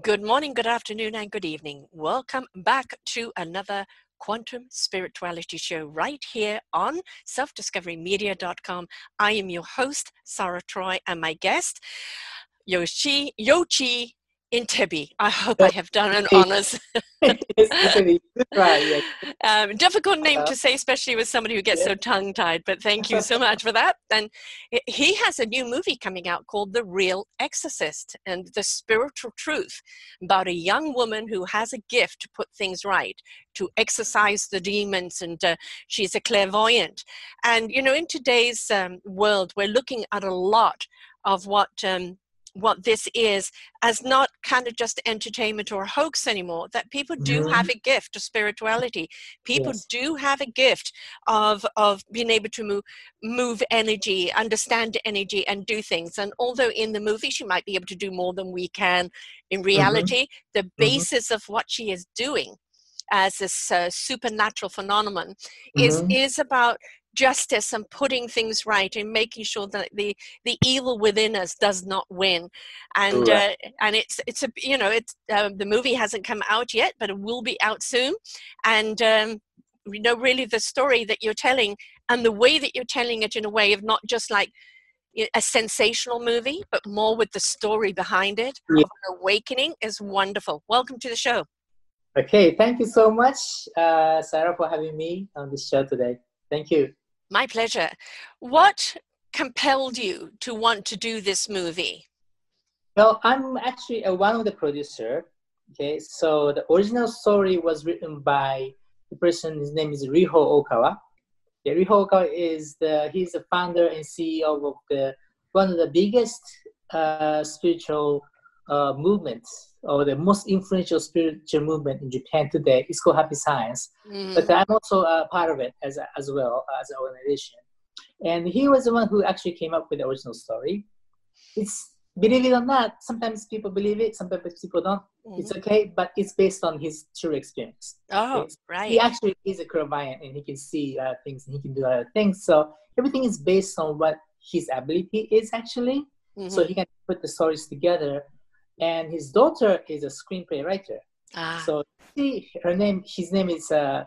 Good morning, good afternoon, and good evening. Welcome back to another Quantum Spirituality Show right here on selfdiscoverymedia.com. I am your host, Sarah Troy, and my guest, Yoshi Yochi in Tibby. I hope I have done an honors. right, um, difficult name uh, to say, especially with somebody who gets yeah. so tongue tied, but thank you so much for that. And he has a new movie coming out called The Real Exorcist and the spiritual truth about a young woman who has a gift to put things right, to exorcise the demons, and uh, she's a clairvoyant. And, you know, in today's um, world, we're looking at a lot of what um, what this is as not kind of just entertainment or hoax anymore that people do mm-hmm. have a gift of spirituality people yes. do have a gift of of being able to move move energy understand energy and do things and although in the movie she might be able to do more than we can in mm-hmm. reality mm-hmm. the basis mm-hmm. of what she is doing as this uh, supernatural phenomenon is mm-hmm. is about justice and putting things right and making sure that the the evil within us does not win. And uh, and it's it's a you know it's um, the movie hasn't come out yet but it will be out soon. And um, you know really the story that you're telling and the way that you're telling it in a way of not just like a sensational movie but more with the story behind it. Yeah. awakening is wonderful. Welcome to the show. Okay thank you so much uh, sarah for having me on this show today. Thank you my pleasure. What compelled you to want to do this movie? Well, I'm actually one of the producer. Okay, so the original story was written by the person. His name is Ryuho Okawa. Yeah, Ryuho Okawa is the he's the founder and CEO of the one of the biggest uh, spiritual uh, movements or the most influential spiritual movement in Japan today is called Happy Science. Mm. But I'm also a part of it as, as well as an organization. And he was the one who actually came up with the original story. It's believe it or not, sometimes people believe it, sometimes people don't. Mm. It's okay, but it's based on his true experience. Oh, okay? right. He actually is a clairvoyant and he can see uh, things and he can do other things. So everything is based on what his ability is actually. Mm-hmm. So he can put the stories together and his daughter is a screenplay writer. Ah. So she, her name, his name is, uh,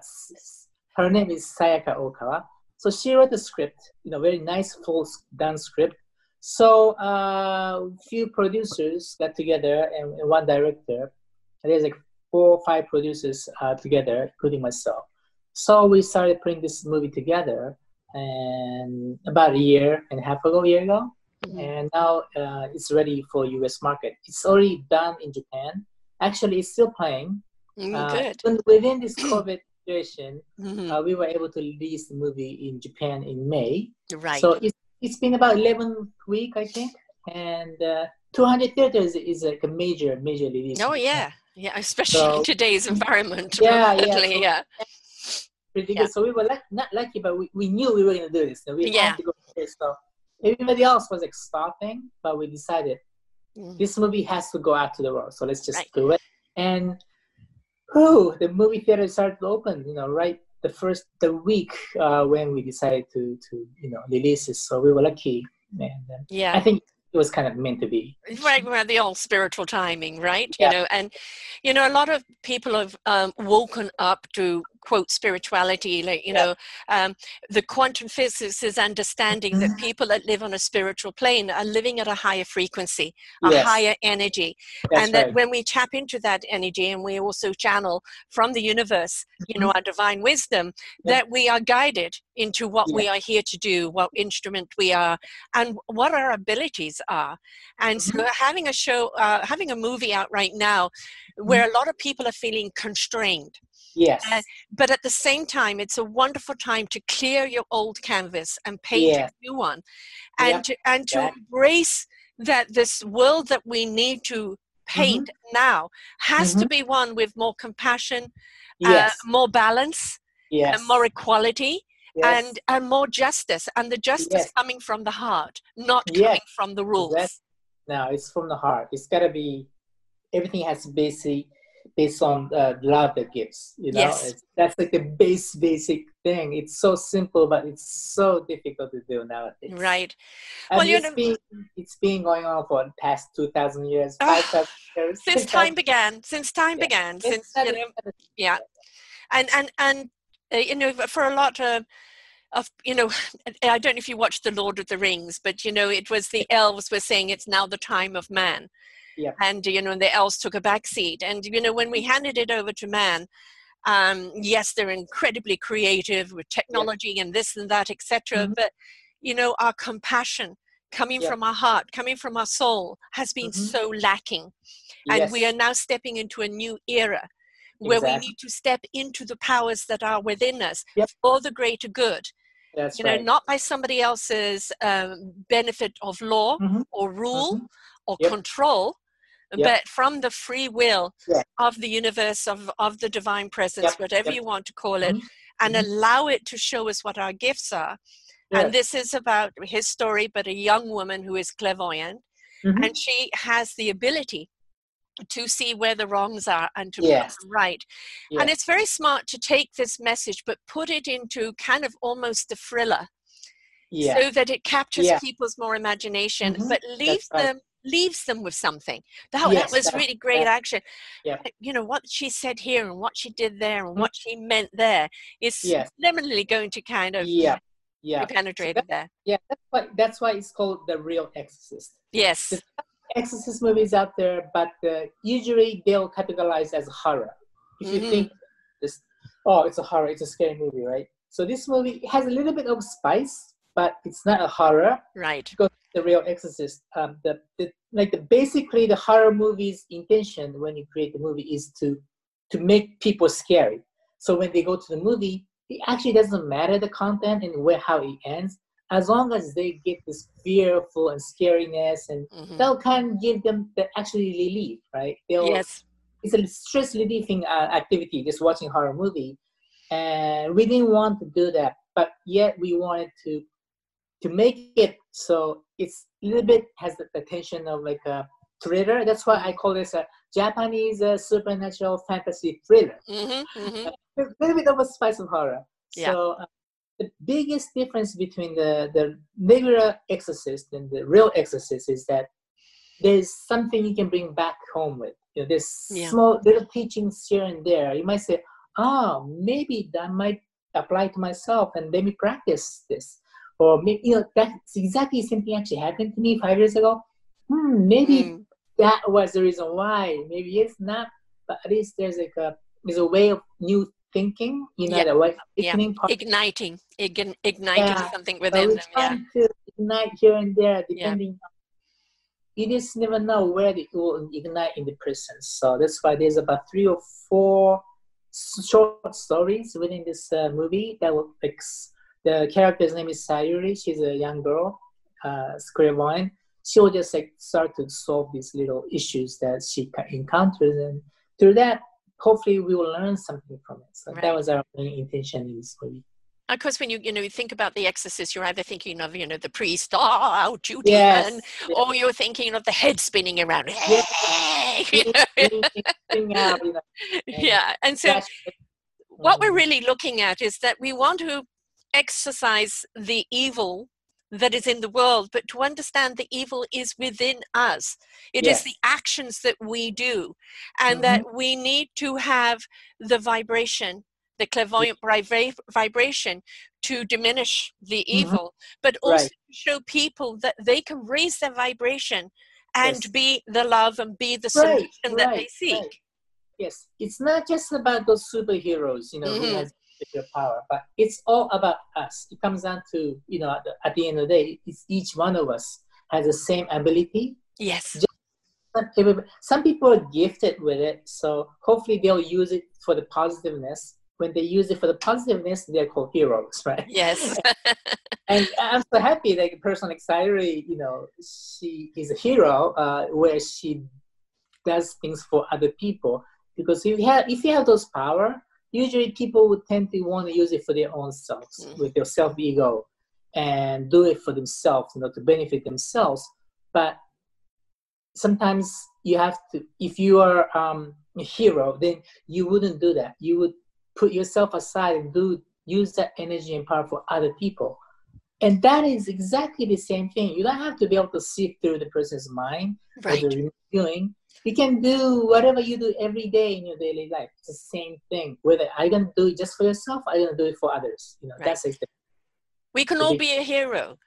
her name is Sayaka Okawa. So she wrote the script, you know, very nice, full done script. So a uh, few producers got together and, and one director. And there's like four or five producers uh, together, including myself. So we started putting this movie together, and about a year and a half ago, a year ago, mm-hmm. and now uh, it's ready for U.S. market. It's already done in Japan. Actually, it's still playing. Mm, uh, good. within this COVID situation, mm-hmm. uh, we were able to release the movie in Japan in May. Right. So it's it's been about 11 week, I think, and uh, 200 theaters is like a major major release. Oh yeah, yeah, especially so, in today's environment. Yeah, yeah, so, yeah. Pretty good. Yeah. So we were like, not lucky, but we, we knew we were gonna do this. So we yeah. had to go. So everybody else was like stopping, but we decided mm. this movie has to go out to the world. So let's just right. do it. And whew, the movie theater started to open, you know, right the first the week uh, when we decided to to you know release it. So we were lucky. And uh, yeah, I think it was kind of meant to be. Right, around the old spiritual timing, right? Yeah. You know, and you know, a lot of people have um, woken up to quote spirituality like you yeah. know um, the quantum physics is understanding that mm-hmm. people that live on a spiritual plane are living at a higher frequency a yes. higher energy That's and that right. when we tap into that energy and we also channel from the universe you know mm-hmm. our divine wisdom yeah. that we are guided into what yeah. we are here to do what instrument we are and what our abilities are and mm-hmm. so having a show uh, having a movie out right now where mm-hmm. a lot of people are feeling constrained Yes. Uh, but at the same time, it's a wonderful time to clear your old canvas and paint yeah. a new one, and to, and to yeah. embrace that this world that we need to paint now has to be one with more compassion, uh, Yes. more balance, yes. and more equality, yes. and and more justice. And the justice coming from the heart, not coming from the rules. Exactly. No, it's from the heart. It's gotta be. Everything has to be basic, based on uh, love that gives. You know, Yes. it's, that's like the base basic thing. It's so simple, but it's so difficult to do nowadays. Right. And Well, you it's know- been it's been going on for the past two thousand years, five thousand years. Since time began, since time Yeah. began, It's since you know, yeah. and and and uh, you know for a lot of of you know i don't know if you watched the lord of the rings but you know it was the elves were saying it's now the time of man And you know and the elves took a back seat and you know when we handed it over to man um yes they're incredibly creative with technology and this and that etc Mhm. but you know our compassion coming from our heart coming from our soul has been Mhm. so lacking and we are now stepping into a new era where we need to step into the powers that are within us Yep. for the greater good That's you know right. not by somebody else's um, benefit of law Mhm. or rule Mhm. or Yep. control But from the free will Yeah. of the universe of, of the divine presence whatever you want to call it Mhm. and Mhm. allow it to show us what our gifts are and this is about his story but a young woman who is clairvoyant Mhm. and she has the ability to see where the wrongs are and to put them right. Yeah. And it's very smart to take this message but put it into kind of almost a thriller yeah. so that it captures Yeah. people's more imagination Mhm. but leave them leaves them with something. That, Yes, that was that- really great that- action. Yeah. You know, what she said here and what she did there and Mhm. what she meant there is definitely going to kind of yeah. Yeah. be penetrated there. Yeah. That's why. That's why it's called the real Exorcist. Yes. There's Exorcist movies out there, but uh, usually they'll categorize as horror. If you Mhm. think this, oh, it's a horror, it's a scary movie, right? So this movie has a little bit of spice, but it's not a horror. Right. The real Exorcist, um, the, the like the basically the horror movie's intention when you create the movie is to to make people scary. So when they go to the movie, it actually doesn't matter the content and where how it ends, as long as they get this fearful and scariness and Mhm. they'll kind of give them the actually relief, right? They'll, Yes. It's a stress relieving uh, activity, just watching horror movie, and we didn't want to do that, but yet we wanted to to make it so it's a little bit has the attention of like a thriller. That's why I call this a Japanese uh, supernatural fantasy thriller. hmm hmm A little bit of a spice of horror. Yeah. So uh, the biggest difference between the, the regular exorcist and the real exorcist is that there's something you can bring back home with. You know, there's Yeah. small little teachings here and there. You might say, oh, maybe that might apply to myself and let me practice this. Or maybe, you know, that's exactly the same thing actually happened to me five years ago. Hmm, maybe Mm. that was the reason why. Maybe it's not, but at least there's like a there's a way of new thinking. You know, Yeah. the way Yeah. part. Igniting, ign- igniting Yeah. something within them. Yeah. to ignite here and there, depending. You just never know where it will ignite in the person. So that's why there's about three or four short stories within this uh, movie that will fix. The character's name is Sayuri. She's a young girl, uh, clairvoyant. She will just like start to solve these little issues that she encounters, and through that, hopefully, we will learn something from it. So Right. that was our main intention in this movie. Of course, when you you know you think about the exorcist, you're either thinking of you know the priest, oh, out you Yes. demon, yes. or you're thinking of the head spinning around. Yeah. You know? Yeah, and so what we're Mhm. really looking at is that we want to exercise the evil that is in the world, but to understand the evil is within us. It is Yes. the actions that we do, and Mhm. that we need to have the vibration, the clairvoyant vibra- vibration to diminish the Mhm. evil, but also Right. to show people that they can raise their vibration and Yes. be the love and be the Right, solution that they seek. right. Yes, it's not just about those superheroes, you know, Mhm. who has particular power, but it's all about us. It comes down to, you know, at the, at the end of the day, it's each one of us has the same ability. Yes. Everybody- Some people are gifted with it, so hopefully they'll use it for the positiveness. When they use it for the positiveness, they're called heroes, right? Yes. and I'm so happy that a person like Sayuri, you know, she is a hero, uh, where she does things for other people because if you have if you have those power usually people would tend to want to use it for their own selves mm. with their self ego and do it for themselves you know to benefit themselves. But sometimes you have to if you are um, a hero then you wouldn't do that. You would put yourself aside and do use that energy and power for other people. And that is exactly the same thing. You don't have to be able to see through the person's mind right. or the feeling you can do whatever you do every day in your daily life it's the same thing whether i don't do it just for yourself i don't do it for others you know right. that's it we can all be a hero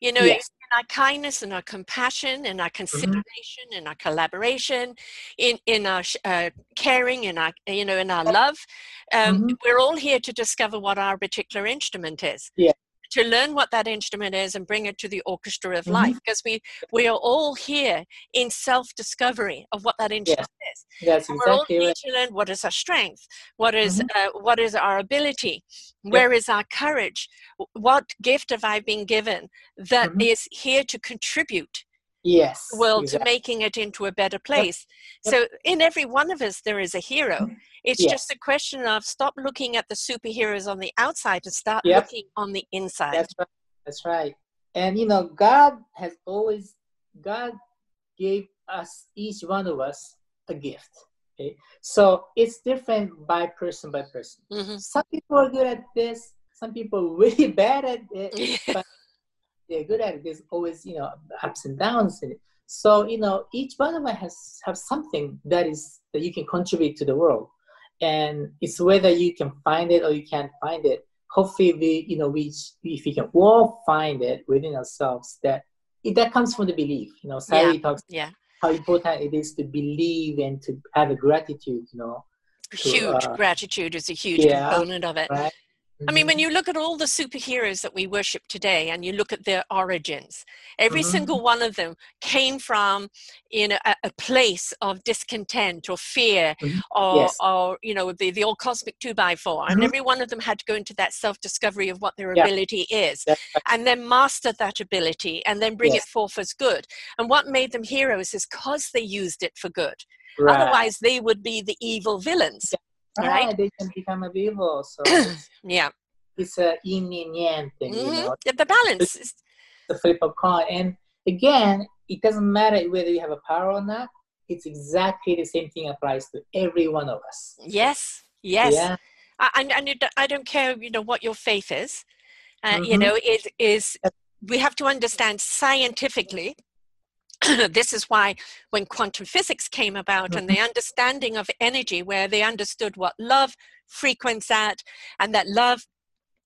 you know yes. in our kindness and our compassion and our mm-hmm. consideration mm-hmm. and our collaboration in in our uh, caring and our you know in our love um, mm-hmm. we're all here to discover what our particular instrument is yeah to learn what that instrument is and bring it to the orchestra of mm-hmm. life because we we are all here in self discovery of what that instrument yeah. is That's and exactly we're all here right. to learn what is our strength what is, mm-hmm. uh, what is our ability Where is our courage what gift have i been given that mm-hmm. is here to contribute yes world exactly. to making it into a better place yep. Yep. so in every one of us there is a hero mm-hmm. it's yes. just a question of stop looking at the superheroes on the outside and start yep. looking on the inside that's right that's right and you know god has always god gave us each one of us a gift okay so it's different by person by person mm-hmm. some people are good at this some people are really bad at it but they're good at it. There's always, you know, ups and downs in it. So, you know, each one of us has have something that is that you can contribute to the world. And it's whether you can find it or you can't find it. Hopefully we, you know, we if we can all find it within ourselves that it, that comes from the belief. You know, Sayuri yeah. talks yeah. how important it is to believe and to have a gratitude, you know. Huge uh, gratitude is a huge yeah, component of it. Right? I mean, when mm-hmm. you look at all the superheroes that we worship today and you look at their origins, every mm-hmm. single one of them came from you know, a, a place of discontent or fear mm-hmm. or, yes. or, you know, the, the old cosmic two by 4 mm-hmm. And every one of them had to go into that self discovery of what their yeah. ability is and then master that ability and then bring yes. it forth as good. And what made them heroes is because they used it for good. Right. Otherwise, they would be the evil villains. Yeah right? Ah, they can become a evil. So yeah, it's a yin and yang thing. Mm-hmm. You know? The balance. It's the flip of coin, and again, it doesn't matter whether you have a power or not. It's exactly the same thing applies to every one of us. Yes. Yes. Yeah. And and I don't care, you know, what your faith is. Uh, mm-hmm. You know, it is. We have to understand scientifically this is why when quantum physics came about mm-hmm. and the understanding of energy where they understood what love frequency at and that love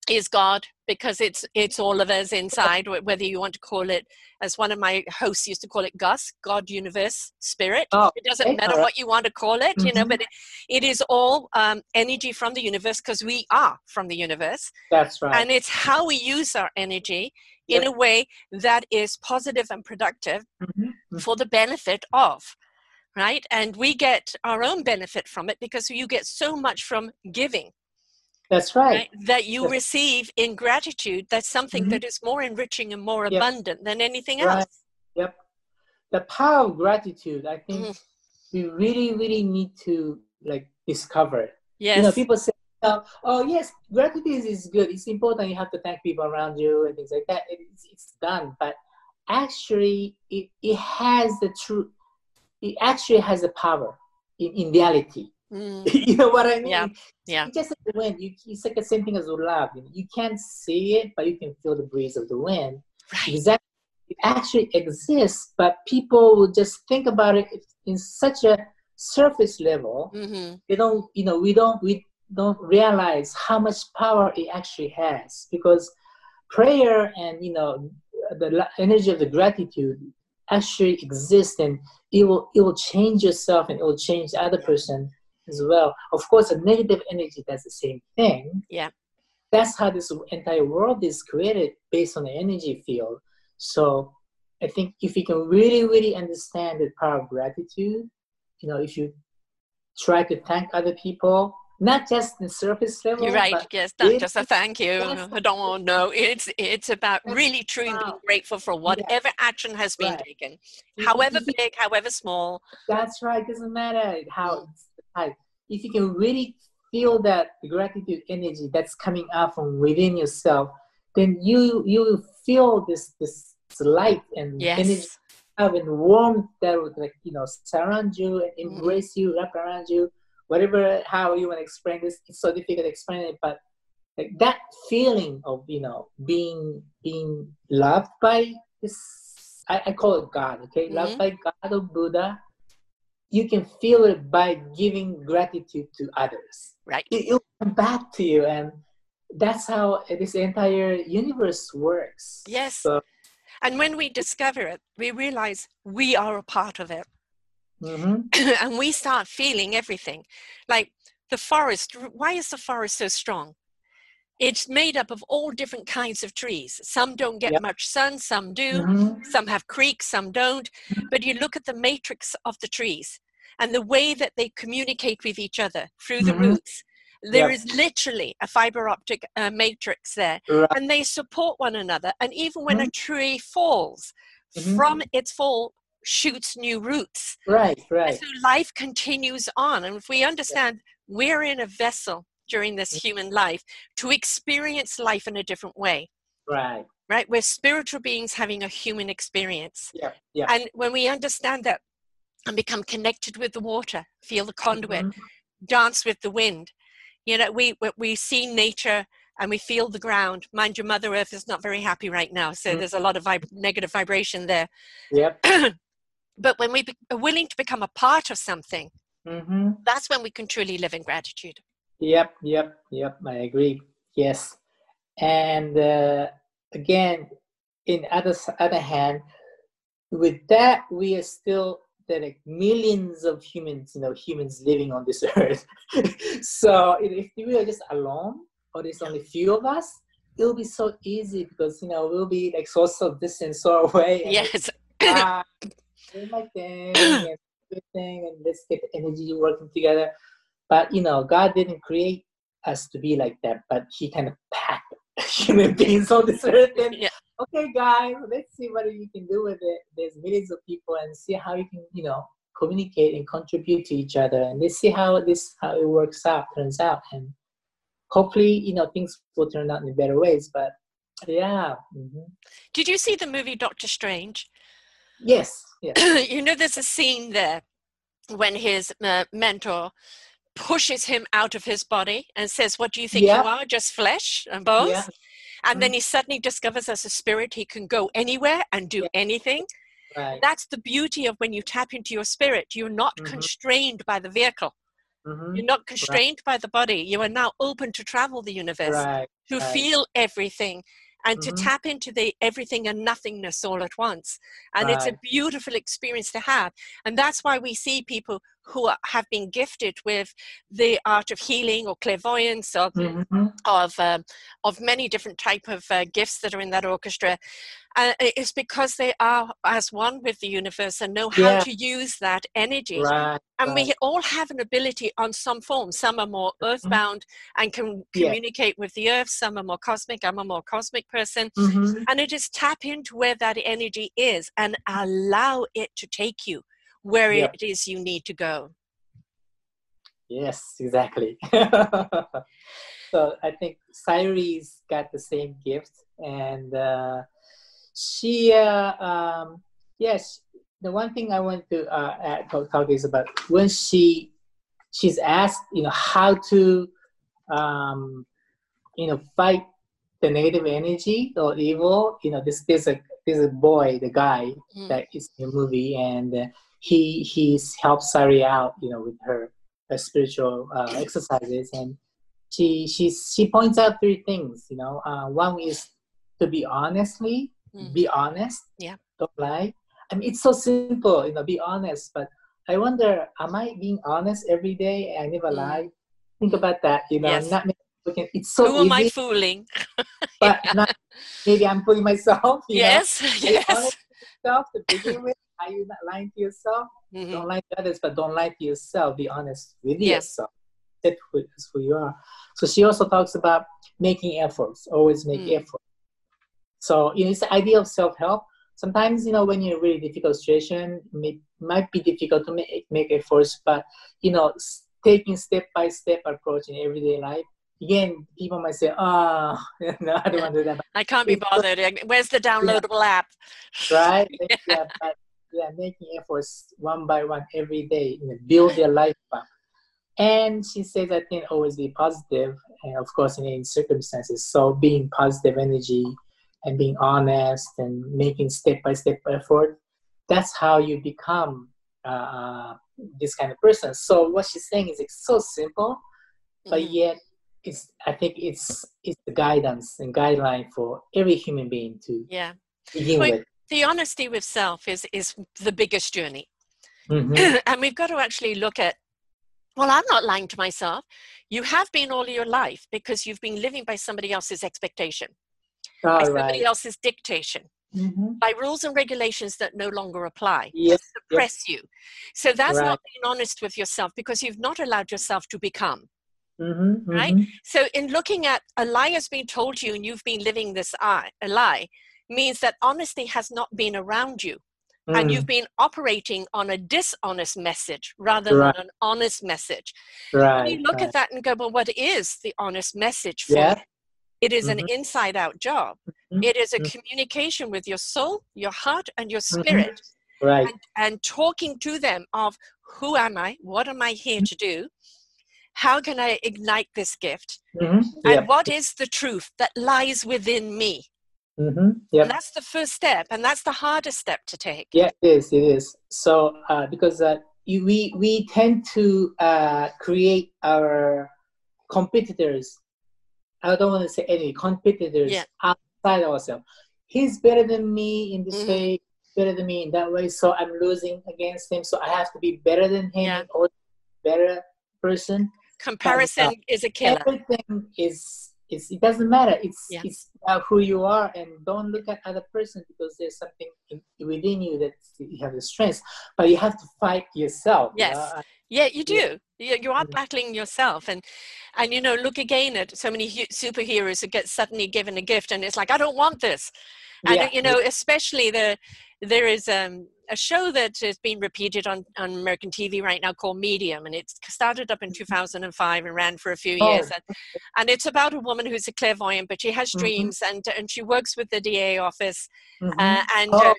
is god because it's it's all of us inside whether you want to call it as one of my hosts used to call it gus god universe spirit oh, it doesn't matter right. what you want to call it mm-hmm. you know mm-hmm. but it, it is all um, energy from the universe because we are from the universe that's right and it's how we use our energy in a way that is positive and productive mm-hmm. mm-hmm. for the benefit of right and we get our own benefit from it because you get so much from giving that's right, right? that you receive in gratitude that's something mm-hmm. that is more enriching and more yep. abundant than anything right. else yep the power of gratitude i think mm. we really really need to like discover yes. you know people say uh, oh yes, gratitude is good. It's important. You have to thank people around you and things like that. It's, it's done, but actually, it, it has the truth. It actually has the power in, in reality. Mm. you know what I mean? Yeah, yeah. It's just like the wind. You, it's like the same thing as love. You can't see it, but you can feel the breeze of the wind. Right. Exactly. It actually exists, but people will just think about it in such a surface level. Mm-hmm. They don't, you know, we don't, we don't realize how much power it actually has. Because prayer and you know the energy of the gratitude actually exists and it will it will change yourself and it will change the other person as well. Of course a negative energy does the same thing. Yeah. That's how this entire world is created based on the energy field. So i think if you can really really understand the power of gratitude you know if you try to thank other people not just the surface level. You're right. Yes, not just a thank you. I don't know. It's it's about really truly wow. being grateful for whatever action has been right. taken, however big, however small. That's right. Doesn't matter how mm. If you can really feel that gratitude energy that's coming out from within yourself, then you you will feel this this light and yes. energy and warmth that would like you know surround you and mm-hmm. embrace mm-hmm. you, wrap around you whatever how you want to explain this it's so difficult to explain it but like that feeling of you know being being loved by this i, I call it god okay? Mm-hmm. loved by god or buddha you can feel it by giving gratitude to others. Right. It, will come back to you and that's how this entire universe works. Yes. So, and when we discover it we realize we are a part of it Mm-hmm. and we start feeling everything. Like the forest, why is the forest so strong? It's made up of all different kinds of trees. Some don't get yep. much sun, some do. Mm-hmm. Some have creeks, some don't. Mm-hmm. But you look at the matrix of the trees and the way that they communicate with each other through the mm-hmm. roots. There yep. is literally a fiber optic uh, matrix there, right. and they support one another. And even when a mm-hmm. tree falls, mm-hmm. from its fall shoots new roots. Right, right. And so life continues on. And if we understand we're in a vessel during this mm-hmm. human life to experience life in a different way. Right. Right? We're spiritual beings having a human experience. Yeah. yeah. And when we understand that and become connected with the water, feel the conduit, mm-hmm. dance with the wind, you know, we we see nature and we feel the ground. Mind your Mother Earth is not very happy right now, so mm-hmm. there's a lot of vib- negative vibration there. Yep. But when we be- are willing to become a part of something, mm-hmm. that's when we can truly live in gratitude. Yep, yep, yep. I agree. Yes, and uh, again, in other other hand, with that we are still there like millions of humans, you know, humans living on this earth. so if we are just alone, or there's only few of us, it'll be so easy because you know we'll be like social distance so away. yes. uh, do my thing and good thing and let's get the energy working together. But you know, God didn't create us to be like that, but He kind of packed human beings on this earth. And yeah. okay, guys, let's see what you can do with it. There's millions of people, and see how you can, you know, communicate and contribute to each other, and let's see how this how it works out, turns out, and hopefully, you know, things will turn out in better ways. But yeah. Mm-hmm. Did you see the movie Doctor Strange? Yes. yes. you know, there's a scene there when his uh, mentor pushes him out of his body and says, What do you think yeah. you are? Just flesh and bones? Yeah. And mm-hmm. then he suddenly discovers as a spirit he can go anywhere and do yeah. anything. Right. That's the beauty of when you tap into your spirit. You're not mm-hmm. constrained by the vehicle. Mm-hmm. You're not constrained right. by the body. You are now open to travel the universe, right. to feel everything, and mm-hmm. to tap into the everything and nothingness all at once. And right. it's a beautiful experience to have. And that's why we see people who have been gifted with the art of healing or clairvoyance or mm-hmm. of um, of many different type of uh, gifts that are in that orchestra uh, it's because they are as one with the universe and know how yeah. to use that energy. Right, and right. we all have an ability on some form. Some are more mm-hmm. earthbound mm-hmm. and can communicate yeah. with the earth. Some are more cosmic. I'm a more cosmic person. Mm-hmm. And it is tap into where that energy is and allow it to take you where yeah. it is you need to go. Yes, exactly. so I think Sayuri's got the same gift and. Uh, she uh, um, yes the one thing i want to uh, talk, talk is about when she she's asked you know how to um, you know fight the negative energy or evil you know this there's a there's a boy the guy mm. that is in the movie and uh, he he's helped Sayuri out you know with her, her spiritual uh, exercises and she she she points out three things you know uh, one is to be honestly mm. be honest yeah don't lie i mean it's so simple you know be honest but i wonder am i being honest every day i never mm. lie think about that you know yes. not it's so who am i fooling but yeah. not, maybe i'm fooling myself yes know? yes yourself to begin with are you not lying to yourself mm-hmm. don't lie to others but don't lie to yourself be honest with yes. yourself accept who, who you are. So she also talks about making efforts, always make mm. effort. So you know, it's the idea of self-help. Sometimes you know when you're in a really difficult situation, it might be difficult to make make efforts, but you know, taking step by step approach in everyday life again, people might say, "Oh, no, I don't want to do that." I can't be bothered. Where's the downloadable yeah. app? Right? yeah. but yeah, making efforts one by one every day, you know, build your life back. And she says, "I think always be positive, and of course, in any circumstances. So being positive energy and being honest and making step by step effort, that's how you become uh, uh, this kind of person. So what she's saying is it's so simple, but mm-hmm. yet it's I think it's it's the guidance and guideline for every human being to yeah begin well, with. The honesty with self is is the biggest journey, mm-hmm. and we've got to actually look at. Well, I'm not lying to myself. You have been all your life because you've been living by somebody else's expectation, all by right. somebody else's dictation. Mm-hmm. by rules and regulations that no longer apply yes, suppress yes. you so that's right. not being honest with yourself because you've not allowed yourself to become Mm-hmm, right? mm-hmm. So, in looking at a lie has been told you and you've been living this lie, a lie, means that honesty has not been around you. Mm. And you've been operating on a dishonest message rather right. than an honest message. Right. When you look right. at that and go, well, what is the honest message for yeah. It is mm-hmm. an inside out job. Mm-hmm. It is a mm-hmm. communication with your soul, your heart, and your spirit. Right. And, and talking to them of who am I? What am I here to do? How can I ignite this gift? Mm-hmm. And what is the truth that lies within me? Mm-hmm. Yep. And that's the first step, and that's the hardest step to take. Yeah, it is. It is. So uh, because uh, we we tend to uh, create our competitors. I don't want to say any competitors yeah. outside ourselves. He's better than me in this mm-hmm. way. Better than me in that way. So I'm losing against him. So I have to be better than him yeah. or better person comparison is a killer. Everything is is it doesn't matter. It's yeah. it's about who you are and don't look at other person because there's something in, within you that you have the strength. But you have to fight yourself yes. you know? yeah you do. Yeah. you are battling yourself. And and you know look again at so many superheroes who get suddenly given a gift and it's like i don't want this. And yeah. you know especially the there is um a show that is being repeated on, on American TV right now called Medium, and it started up in mm-hmm. 2005 and ran for a few oh. years. And, and, it's about a woman who's a clairvoyant, but she has mm-hmm. dreams, and and she works with the DA office, mm-hmm. uh, and. Oh. Uh,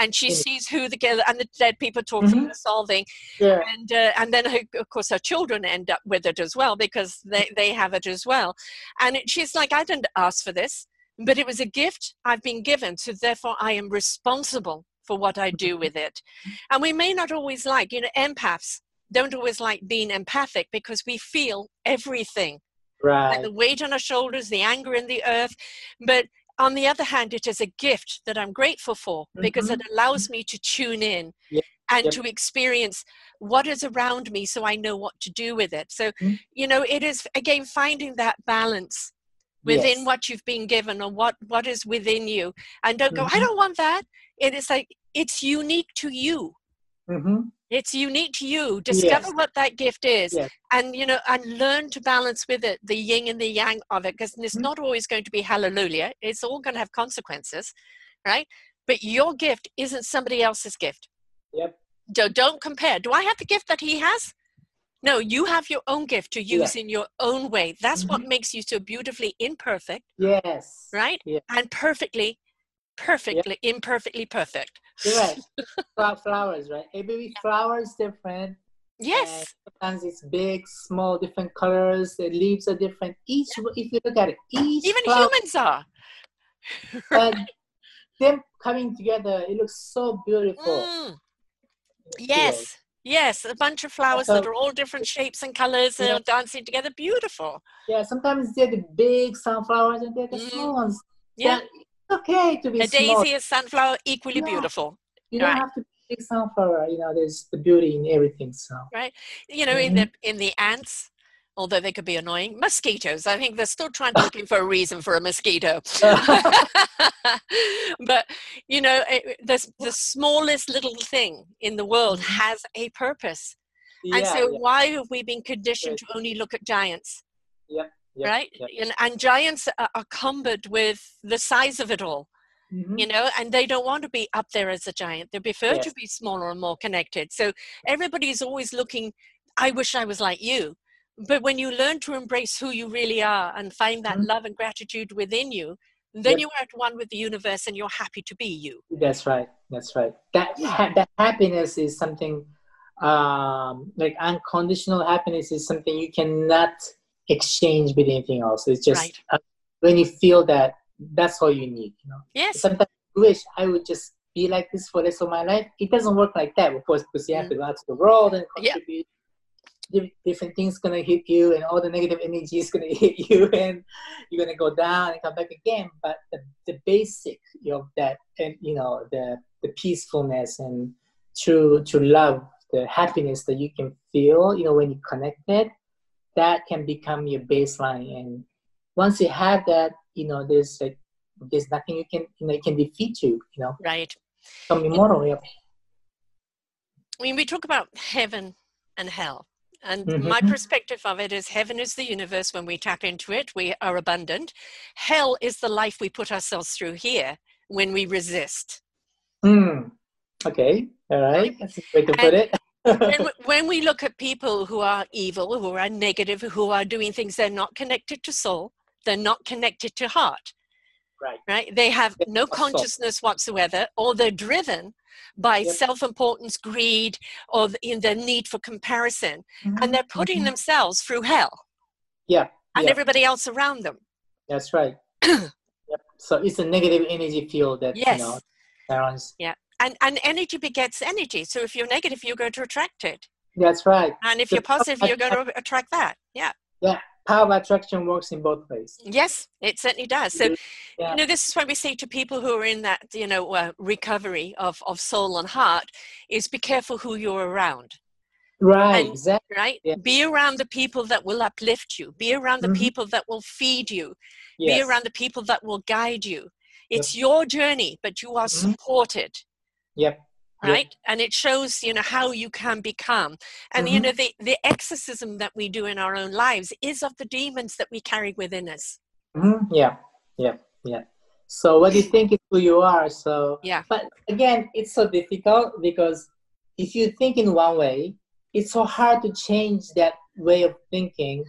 and she sees who the girl and the dead people talk mm-hmm. from the solving, yeah. and uh, and then her, of course her children end up with it as well because they they have it as well, and it, she's like I didn't ask for this, but it was a gift I've been given, so therefore I am responsible for what I do with it. And we may not always like, you know, empaths don't always like being empathic because we feel everything. Right. Like the weight on our shoulders, the anger in the earth. But on the other hand, it is a gift that I'm grateful for because mm-hmm. it allows me to tune in yep. and yep. to experience what is around me so I know what to do with it. So, mm-hmm. you know, it is again finding that balance within yes. what you've been given or what what is within you and don't go mm-hmm. i don't want that it is like it's unique to you mm-hmm. it's unique to you discover yes. what that gift is yes. and you know and learn to balance with it the yin and the yang of it because it's mm-hmm. not always going to be hallelujah it's all going to have consequences right but your gift isn't somebody else's gift yep so don't compare do i have the gift that he has no, you have your own gift to use yeah. in your own way. That's mm-hmm. what makes you so beautifully imperfect. Yes. Right? Yeah. And perfectly, perfectly, yeah. imperfectly perfect. Right. flowers, right? Every flower is different. Yes. sometimes it's big, small, different colors. The leaves are different. Each, if you look at it, each even flower, humans are. right? them coming together, it looks so beautiful. Mm. Yes. Yes, a bunch of flowers so, that are all different shapes and colors yeah. and dancing together. Beautiful. Yeah, sometimes they're the big sunflowers and they're the mm. small ones. Yeah. It's okay to be a small. daisy, a sunflower, equally yeah. beautiful. You don't right. have to be big sunflower. You know, there's the beauty in everything. So right. You know, mm-hmm. in the in the ants, although they could be annoying. Mosquitoes, I think they're still trying to look for a reason for a mosquito. but you know, it, the the smallest little thing in the world Mm-hmm. has a purpose. Yeah, and so yeah, why have we been conditioned to only look at giants Yep, yep, right and, and giants are, are cumbered with the size of it all Mm-hmm. you know and they don't want to be up there as a giant they prefer to be smaller and more connected so everybody's always looking i wish i was like you but when you learn to embrace who you really are and find that Mhm. love and gratitude within you then Yep. you are at one with the universe and you're happy to be you That's right. That's right. That ha- that happiness is something um, like unconditional happiness is something you cannot exchange with anything else. It's just Right. uh, when you feel that that's all you need. You know, yes sometimes I wish I would just be like this for the rest of my life. It doesn't work like that, of course, because you have to go out to the world and contribute. Di- Different things gonna hit you, and all the negative energy is gonna hit you, and you're gonna go down and come back again. But the, the basic of that, and you know, the the peacefulness and true to love, the happiness that you can feel, you know, when you connected, that can become your baseline. And once you have that, you know, there's like there's nothing you can you know it can defeat you. You know, right become immortal. Yeah. I mean, we talk about heaven and hell. And Mhm. my perspective of it is heaven is the universe. When we tap into it, we are abundant. Hell is the life we put ourselves through here when we resist. Hmm. Okay. All right. That's a way to put it. And when we look at people who are evil, who are negative, who are doing things they're not connected to soul, they're not connected to heart, right. right? They have no consciousness whatsoever, or they're driven by Yep. self importance, greed, or in the need for comparison. And they're putting Mhm. themselves through hell Yeah. and yeah. everybody else around them. That's right. yep. So it's a negative energy field that Yes. you know surrounds. Yeah. And, and energy begets energy. So if you're negative, you're going to attract it. That's right. And if you're positive, you're going to attract that. Yeah. Yeah. Power of attraction works in both ways. Yes, it certainly does. So, Yeah. you know, this is why we say to people who are in that, you know, uh, recovery of, of soul and heart is be careful who you're around, Right. And- exactly. right? Yeah. Be around the people that will uplift you. Be around the Mhm. people that will feed you. Be around the people that will guide you. It's your journey, but you are Mhm. supported. Yep. Right and it shows you know how you can become and you Mhm. know the the exorcism that we do in our own lives is of the demons that we carry within us Mhm. Yeah. Yeah. Yeah. So what do you think is who you are? So Yeah. But again, it's so difficult because if you think in one way, it's so hard to change that way of thinking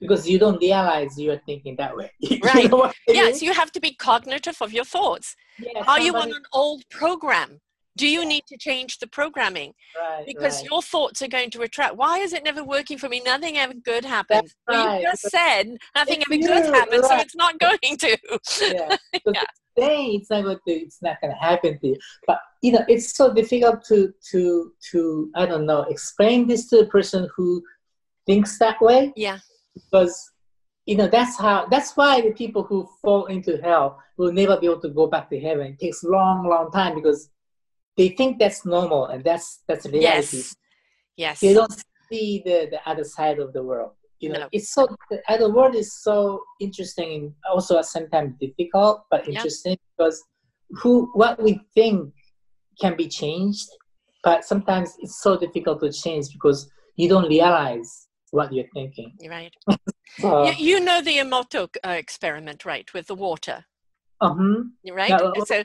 because you don't realize you're thinking that way. You Right. know I mean? yes you have to be cognitive of your thoughts Yeah, are you on an old program do you Yeah. need to change the programming right, because right. your thoughts are going to attract why is it never working for me nothing ever good happens well right, you just because said nothing ever good you, happens so it's not going to yeah. Yeah. today it's not going to it's not going to happen to you. But you know, it's so difficult to to to I don't know explain this to a person who thinks that way yeah because you know that's how that's why the people who fall into hell will never be able to go back to heaven. It takes long, long time because they think that's normal and that's that's reality. yes yes They don't see the, the other side of the world. You know, No. it's so the other world is so interesting and also at time difficult, but Yeah. interesting because who what we think can be changed, but sometimes it's so difficult to change because you don't realize what you're thinking. You're right So, you, you know the Emoto uh, experiment right with the water uh-huh. right? Yeah, so,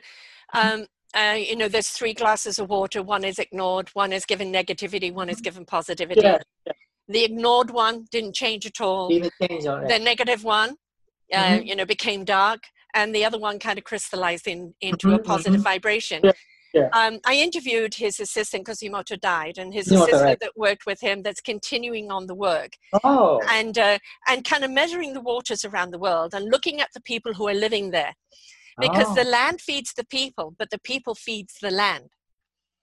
um, uh, you know, there's three glasses of water. One is ignored, one is given negativity, one is given positivity. Yeah. The ignored one didn't change at all. Didn't change all. The negative one, uh, Mhm. you know, became dark, and the other one kind of crystallized in, into a Mhm, positive mhm. vibration. Yeah, yeah. Um, I interviewed his assistant because died, and his assistant right. that worked with him that's continuing on the work Oh, and uh, and kind of measuring the waters around the world and looking at the people who are living there because oh. the land feeds the people but the people feeds the land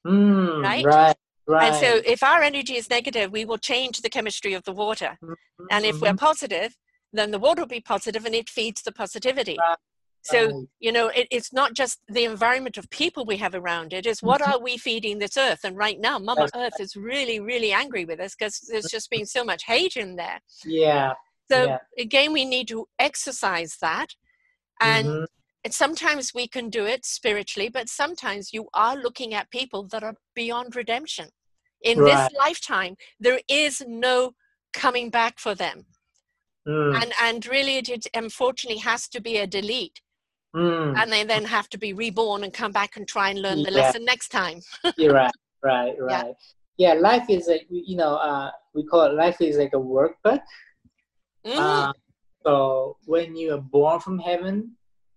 Mm, right? right, right. and so if our energy is negative we will change the chemistry of the water and if we're Mhm. positive then the water will be positive and it feeds the positivity Right, so you know it, it's not just the environment of people we have around it is what Mhm. are we feeding this earth and right now mama earth is really really angry with us because there's just been so much hate in there yeah, so Yeah. again we need to exercise that and mhm. And sometimes we can do it spiritually but sometimes you are looking at people that are beyond redemption In Right. this lifetime, there is no coming back for them. Mm, And, and really, it, unfortunately has to be a delete. mm. And they then have to be reborn and come back and try and learn the Yeah. lesson next time. You're right, right, Yeah. right. Yeah. life is like you know, uh, we call it life is like a workbook. Mm, Uh, so when you are born from heaven,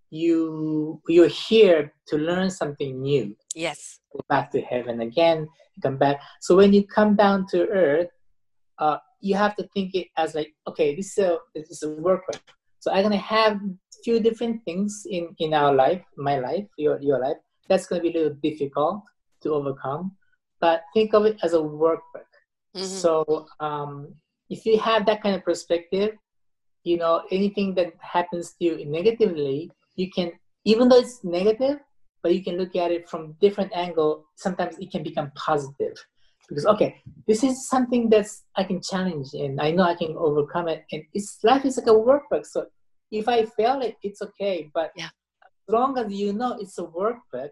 you you're here to learn something new. yes. Go back to heaven again, come back. So when you come down to earth, uh, you have to think it as like, okay, this is a this is a workbook. So I'm gonna have few different things in in our life, my life, your your life. That's gonna be a little difficult to overcome, but think of it as a workbook. Mhm. So um, if you have that kind of perspective, you know anything that happens to you negatively, you can even though it's negative, but you can look at it from different angle. Sometimes it can become positive because okay, this is something that's I can challenge and I know I can overcome it. And it's life is like a workbook. So if I fail it, it's okay. But Yeah. as long as you know it's a workbook,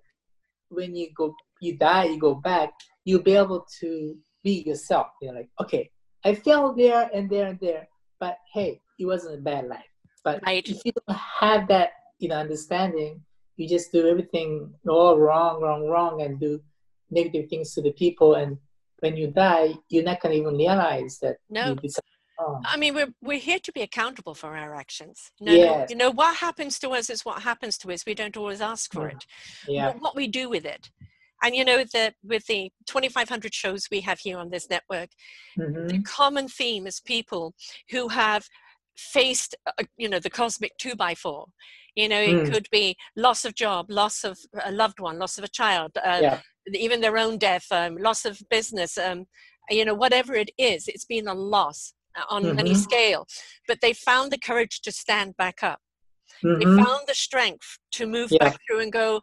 when you go you die, you go back, you'll be able to be yourself. You're like, okay, I failed there and there and there, but hey, it wasn't a bad life. But Right. if you don't have that, you know, understanding, you just do everything all wrong, wrong, wrong, and do negative things to the people. And when you die, you're not gonna even realize that No. you did something wrong. I mean, we're, we're here to be accountable for our actions. No, no, Yes. you know, what happens to us is what happens to us. We don't always ask for it. Yeah. What, what we do with it. And you know, the, with the 2,500 shows we have here on this network, hmm the common theme is people who have faced, uh, you know, the cosmic two by four. You know, it Mm. could be loss of job, loss of a loved one, loss of a child, uh, Yeah. even their own death, um, loss of business, um, you know, whatever it is, it's been a loss uh, on any Mhm. scale. But they found the courage to stand back up. They hmm found the strength to move Yeah. back through and go,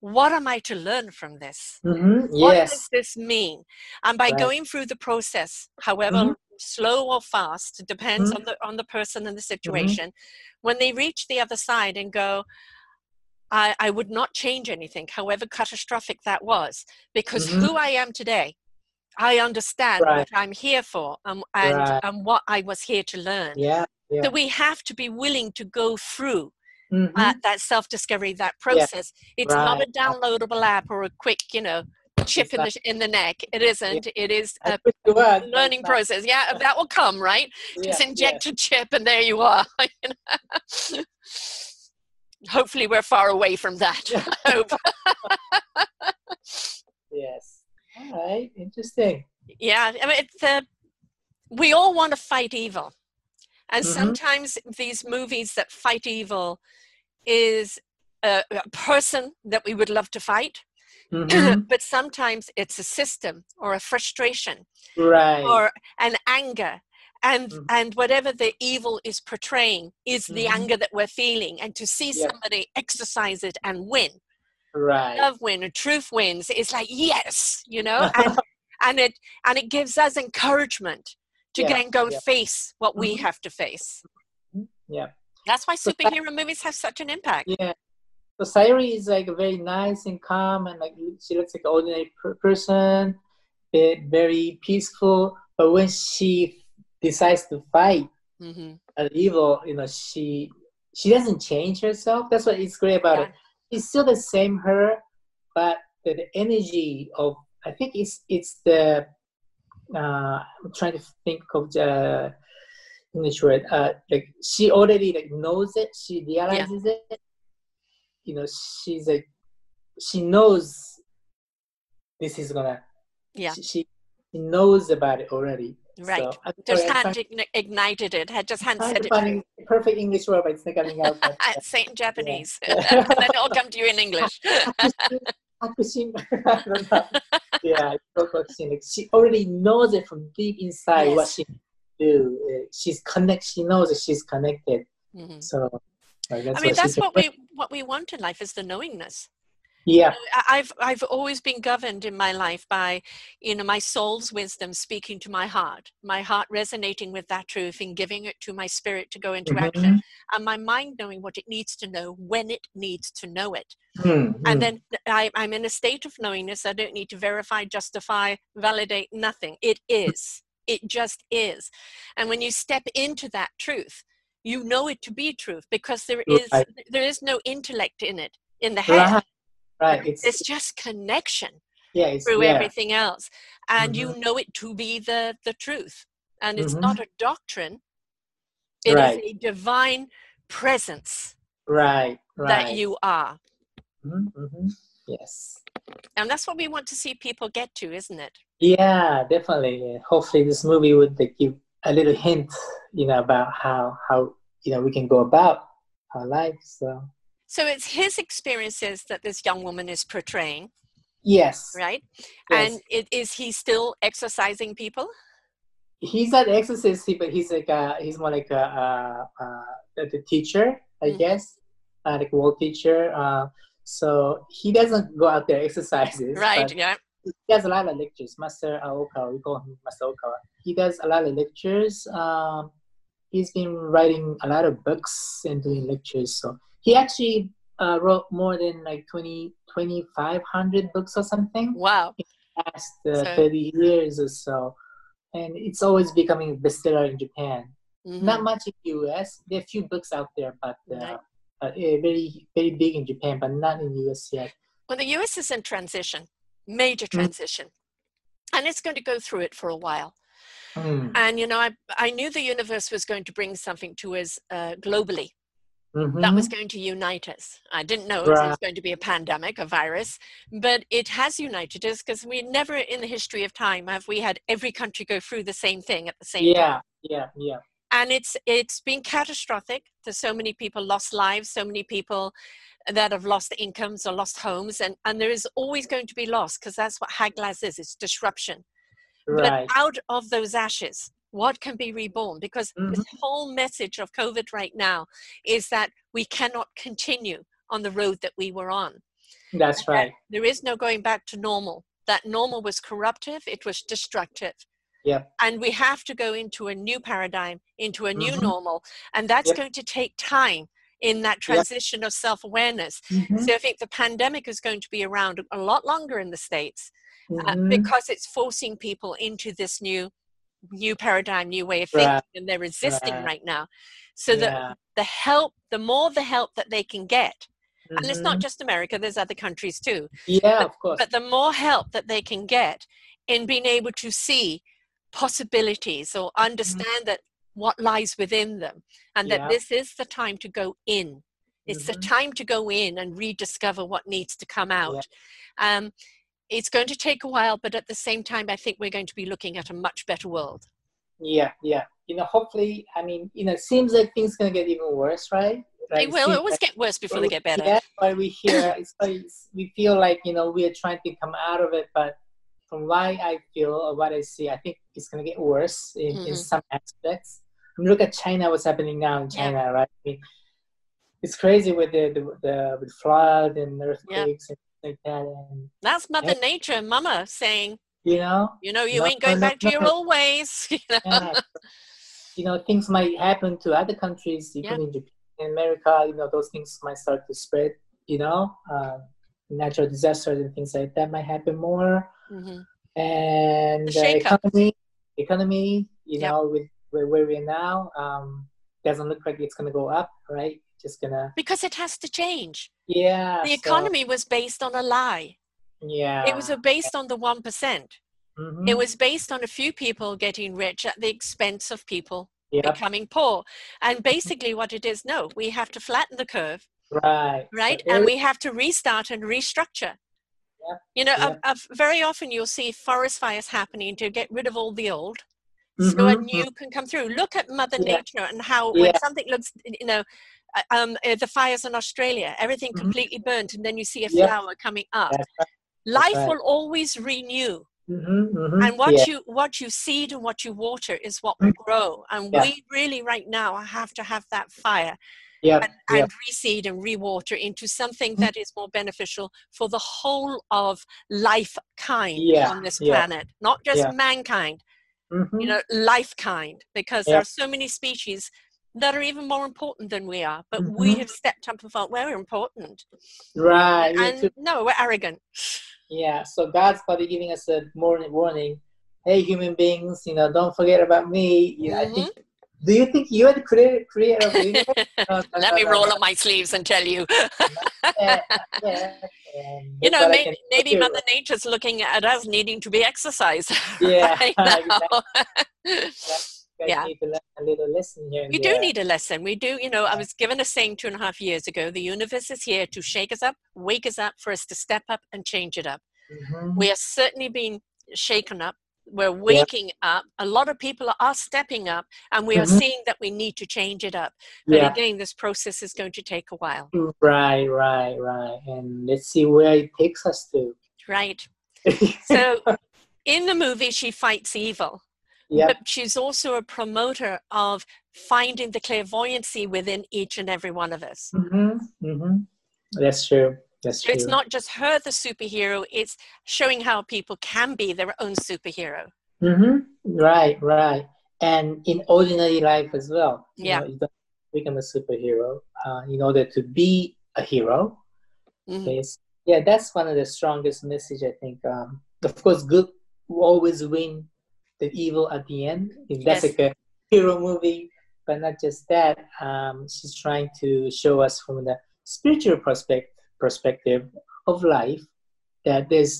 what am I to learn from this? hmm What does this mean? And by Right. going through the process, however Mhm. Slow or fast, it depends Mhm. on the on the person and the situation. When they reach the other side and go, I, I would not change anything, however catastrophic that was, because Mhm. who I am today, I understand Right. what I'm here for um, and, Right. and what I was here to learn. Yeah. Yeah. So we have to be willing to go through uh, that self-discovery, that process. It's not a downloadable app or a quick, you know, chip in the in the neck. It isn't. It is a wish it was, but it's learning process. Yeah, that will come, right? Yeah, Just yeah. inject a chip, and there you are. Hopefully, we're far away from that. I hope. Yes. All right. Interesting. yeah, I mean, it's, uh, we all want to fight evil, and Mhm. sometimes these movies that fight evil is a, a person that we would love to fight. Mhm. but sometimes it's a system or a frustration right. or an anger and Mhm. and whatever the evil is portraying is the Mhm. anger that we're feeling and to see Yeah. somebody exercise it and win right. love win and truth wins it's like yes you know and and it and it gives us encouragement to Yeah, go and go and yeah. face what we Mhm. have to face Yeah. that's why So that- superhero movies have such an impact Yeah. So Sayuri is like very nice and calm, and like she looks like an ordinary per- person, bit very peaceful. But when she decides to fight hmm an evil, you know, she she doesn't change herself. That's what is great about Yeah. it. She's still the same her, but the, the energy of I think it's it's the uh, I'm trying to think of the English word. Uh, like she already like knows it. She realizes it. You know, she's like she knows this is gonna. Yeah. She, she knows about it already. right So, just sorry, hadn't igni- ignited it had just hadn't said it perfect English word, but it's not coming out. But, uh, Say in Japanese. Yeah. and then it'll come to you in English. I don't know. yeah, she already knows it from deep inside what she do. Uh, She's connect. She knows that she's connected. Mhm. So, like, that's I mean, that's what we what we want in life is the knowingness. yeah. I've i've always been governed in my life by you know my soul's wisdom speaking to my heart my heart resonating with that truth and giving it to my spirit to go into mm-hmm. action and my mind knowing what it needs to know when it needs to know it. Mm-hmm. and then I, i'm in a state of knowingness. I don't need to verify justify validate nothing. It is. It just is. And when you step into that truth you know it to be truth because there is right. there is no intellect in it in the head right right it's, it's just connection yeah, through yeah. everything else and mm-hmm. you know it to be the the truth and it's mm-hmm. not a doctrine It right. is a divine presence right, right. that you are mm-hmm, mm-hmm. yes and that's what we want to see people get to isn't it yeah definitely hopefully this movie would give a little hint you know about how how you know we can go about our life so so it's his experiences that this young woman is portraying. Yes. Right? Yes. And it, is he still exorcising people? He's not exorcist, but he's like a, he's more like a, a, a the teacher, I mm-hmm. guess, uh, like world teacher. Uh, so he doesn't go out there exercises. Right. Yeah. He does a lot of lectures. Master Okawa, we call him Master Okawa. He does a lot of lectures. Um, he's been writing a lot of books and doing lectures. So he actually uh, wrote more than like 20 2500 books or something wow in the past uh, so, 30 years or so and it's always becoming a bestseller in japan mm-hmm. not much in the us there are a few books out there but uh, right. uh, very very big in japan but not in the us yet well the us is in transition major mm. transition mm-hmm. and it's going to go through it for a while mm. and you know I, I knew the universe was going to bring something to us uh, globally Mm-hmm. That was going to unite us. I didn't know right. it was going to be a pandemic, a virus, but it has united us because we never in the history of time have we had every country go through the same thing at the same yeah, time. Yeah, yeah, yeah. And it's it's been catastrophic. There's so many people lost lives, so many people that have lost incomes or lost homes, and, and there is always going to be loss because that's what Hagalaz is, it's disruption. Right. But out of those ashes, what can be reborn because mm-hmm. the whole message of covid right now is that we cannot continue on the road that we were on that's right there is no going back to normal that normal was corruptive it was destructive yeah and we have to go into a new paradigm into a new mm-hmm. normal and that's going to take time in that transition of self-awareness mm-hmm. so i think the pandemic is going to be around a lot longer in the states uh, mm-hmm. because it's forcing people into this new new paradigm, new way of thinking, right. and they're resisting right, right now. So yeah. the the help, the more the help that they can get, and it's not mm-hmm. just America, there's other countries too. Yeah, but, of course. But the more help that they can get in being able to see possibilities or mm-hmm. understand mm-hmm. that what lies within them, and yeah. that this is the time to go in. It's mm-hmm. the time to go in and rediscover what needs to come out. Yeah. Um, it's going to take a while, but at the same time, I think we're going to be looking at a much better world. Yeah, yeah. You know, hopefully, I mean, you know, it seems like things going to get even worse, right? They will always like, get worse before they get better. Yeah, but we hear, it's like, we feel like, you know, we are trying to come out of it, but from what I feel or what I see, I think it's going to get worse in, mm-hmm. in some aspects. I mean, look at China, what's happening now in China, yeah. right? I mean, it's crazy with the, the, the with flood and earthquakes and like that. And that's Mother Nature, Mama saying, you know, you know, you no, ain't going no, back no, to your old ways. You know? Yeah. you know, things might happen to other countries, even yeah. in Japan, in America. You know, those things might start to spread. You know, uh, natural disasters and things like that might happen more. Mm-hmm. And the economy, economy, you yep. know, with where, where we are now, um, doesn't look like it's going to go up, right? Just gonna because it has to change. Yeah. The economy so, was based on a lie. Yeah. It was based on the 1%. Mm-hmm. It was based on a few people getting rich at the expense of people yep. becoming poor. And basically, what it is no, we have to flatten the curve. Right. Right. So and we have to restart and restructure. Yep. You know, yep. a, a, very often you'll see forest fires happening to get rid of all the old. Mm-hmm. So a new can come through. Look at Mother yeah. Nature and how yeah. when something looks, you know, uh, um, uh, the fires in Australia, everything mm-hmm. completely burnt, and then you see a flower coming up. Right. Life right. will always renew. Mm-hmm, mm-hmm. And what yeah. you what you seed and what you water is what will mm-hmm. grow. And yeah. we really right now have to have that fire yep, and, reseed and rewater into something that is more beneficial for the whole of life kind Yeah, on this yeah. planet, not just Yeah. mankind, Mhm. you know, life kind, because Yeah. there are so many species that are even more important than we are, but we Mhm. have stepped up and felt we're important. right. And no, we're arrogant. Yeah, so God's probably giving us a morning warning. Hey, human beings, you know, don't forget about me. You know, I think. Do you think you're the creator, creator of the universe? No, no, Let me roll up my sleeves and tell you. Yeah, yeah, and you know, maybe, maybe. Mother Nature's looking at us needing to be exercised Yeah, right. You yeah. need to learn a little lesson here. and we do need a lesson. We do, you know, I was given a saying two and a half years ago the universe is here to shake us up, wake us up, for us to step up and change it up. Mhm. We are certainly being shaken up. We're waking up. A lot of people are stepping up, and we are Mhm. seeing that we need to change it up. But Yeah, again, this process is going to take a while. right, right, right. And let's see where it takes us to. Right. So in the movie, she fights evil. yeah, but she's also a promoter of finding the clairvoyancy within each and every one of us. hmm hmm that's true. That's So true. it's not just her the superhero, it's showing how people can be their own superhero. hmm Right, right. And in ordinary life as well. you Yeah. know, you don't become a superhero uh, in order to be a hero. Mhm. Yes. Yeah, that's one of the strongest message I think. Um, of course, good will always win the evil at the end. If that's Yes. like a hero movie, but not just that. Um, she's trying to show us from the spiritual perspective perspective of life that there's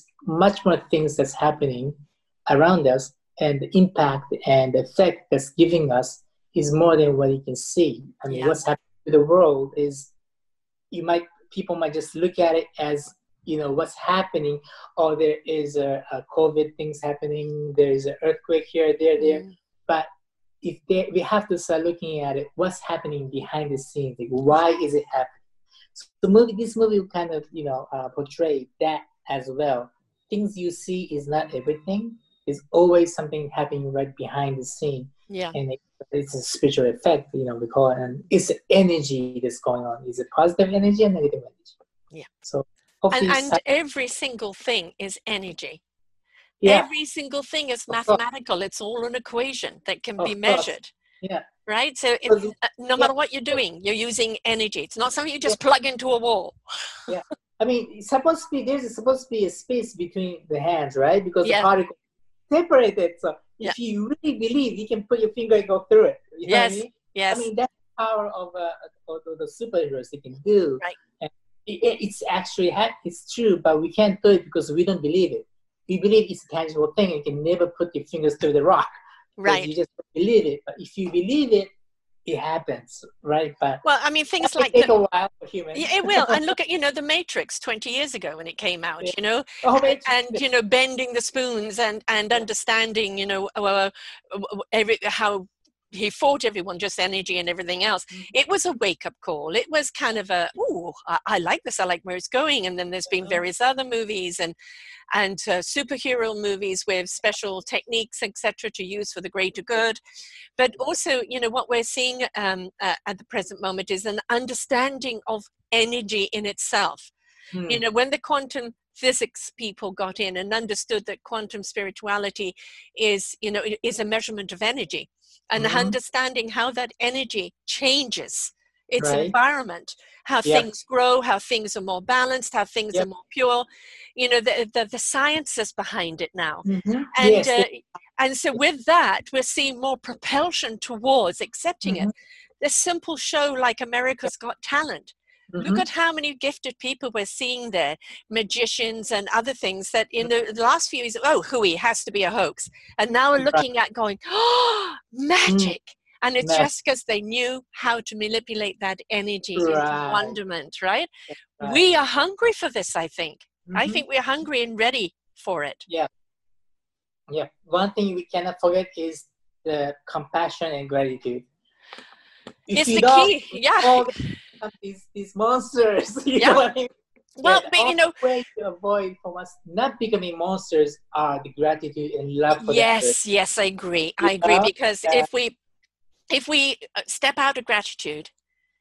much more things that's happening around us, and the impact and the effect that's giving us is more than what you can see. I mean, Yeah. what's happening to the world is you might people might just look at it as you know what's happening or there is a, a covid things happening there is an earthquake here there there Mm. but if they, we have to start looking at it what's happening behind the scenes like why is it happening so the movie this movie will kind of you know uh, portray that as well things you see is not everything there's always something happening right behind the scene Yeah. and it, it's a spiritual effect, you know, we call it, and it's energy that's going on. Is it positive energy and negative energy? Yeah. So And, and every single thing is energy. yeah, Every single thing is mathematical. It's all an equation that can Of be course. measured. Yeah. Right? So it, uh, no matter what you're doing, you're using energy. It's not something you just plug into a wall. Yeah, I mean, it's supposed to be there's supposed to be a space between the hands, right? Because Yeah. the particle separated. So Yeah. if you really believe, you can put your finger and go through it. You know what I Yes. mean? Yes. I mean, that's the power of, uh, of the, superheroes they can do. Right. And it, it- it's actually it's true, but we can't do it because we don't believe it. We believe it's a tangible thing. You can never put your fingers through the rock. Right. You just believe it. But if you believe it, it happens, right? But Well, I mean, things like take the, a while for humans. Yeah, it will. And look at, you know, The Matrix 20 years ago when it came out, Yeah. you know, oh, and, and, you know, bending the spoons and, and understanding, you know, uh, uh, every, how he fought everyone, just energy and everything else. Mhm. It was a wake up call. It was kind of a, oh, I, I like this. I like where it's going. And then there's been Mhm. various other movies and and uh, superhero movies with special techniques, etc., to use for the greater good. But also, you know, what we're seeing um, uh, at the present moment is an understanding of energy in itself Hmm. you know when the quantum physics people got in and understood that quantum spirituality is you know is a measurement of energy and Mhm. understanding how that energy changes its Right. environment how Yeah. things grow how things are more balanced how things Yep. are more pure you know the, the the sciences behind it now Mhm. and yes, uh, and so with that we're seeing more propulsion towards accepting it Mm-hmm. the simple show like america's got talent Look Mhm. at how many gifted people we're seeing there, magicians and other things that in the, the last few years, oh, hooey has to be a hoax. And now we're looking at going, oh, magic. And it's just because they knew how to manipulate that energy into Right. wonderment, right? Right. We are hungry for this, I think. I Mhm. think we're hungry and ready for it. Yeah. Yeah. One thing we cannot forget is the compassion and gratitude. If It's the key. Yeah. These these monsters. You Yeah. know what I mean? Well, the but you know, way to avoid from us not becoming monsters are the gratitude and love yes yes i agree i agree Yeah, because yeah. if we if we uh, step out of gratitude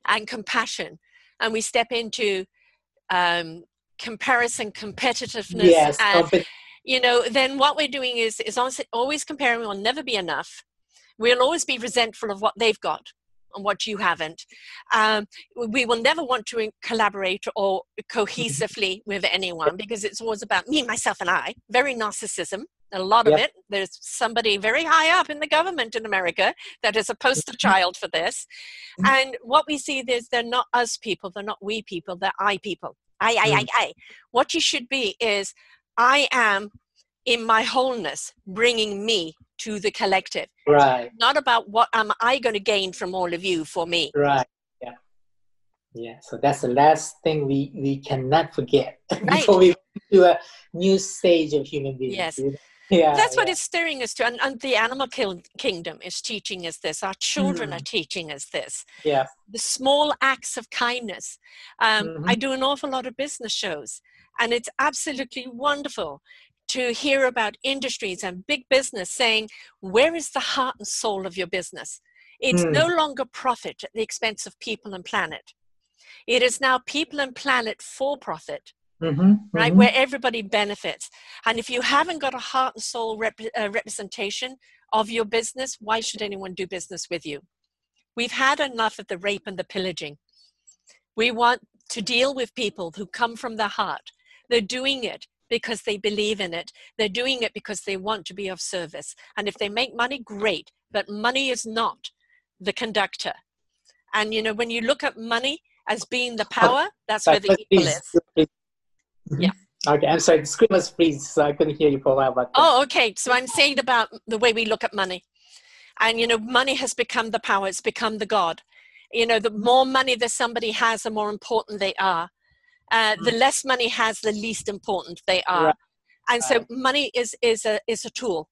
and compassion and we step into um, comparison competitiveness yes, and you know then what we're doing is is always comparing We'll never be enough we'll always be resentful of what they've got and what you haven't um, we will never want to collaborate or cohesively with anyone because it's always about me myself and i very narcissism a lot of it. There's somebody very high up in the government in America that is a poster mm-hmm. child for this. Mm-hmm. And what we see is they're not us people, they're not we people, they're I people. I, I, I, mm. I. What you should be is I am in my wholeness bringing me to the collective. Right. Not about what am I going to gain from all of you for me. Right. Yeah. Yeah. So that's the last thing we we cannot forget right. before we do a new stage of human beings. Yes yeah, that's yeah. what it's steering us to and, and the animal kingdom is teaching us this our children mm. are teaching us this yeah the small acts of kindness um, mm-hmm. i do an awful lot of business shows and it's absolutely wonderful to hear about industries and big business saying where is the heart and soul of your business? It's mm. no longer profit at the expense of people and planet. It is now people and planet for profit Mm-hmm, right mm-hmm. where everybody benefits. And if you haven't got a heart and soul rep- uh, representation of your business why should anyone do business with you? We've had enough of the rape and the pillaging. We want to deal with people who come from the heart. They're doing it because they believe in it they're doing it because they want to be of service and if they make money great but money is not the conductor and you know when you look at money as being the oh, power that's where the evil is. Yeah. Okay, I'm sorry, the screen was freeze, so I couldn't hear you for a while. But oh, okay. So I'm saying about the way we look at money, and you know, money has become the power. It's become the god. You know, the more money that somebody has, the more important they are. Uh, the mm-hmm. less money has, the least important they are. Right. And so, money is is a is a tool.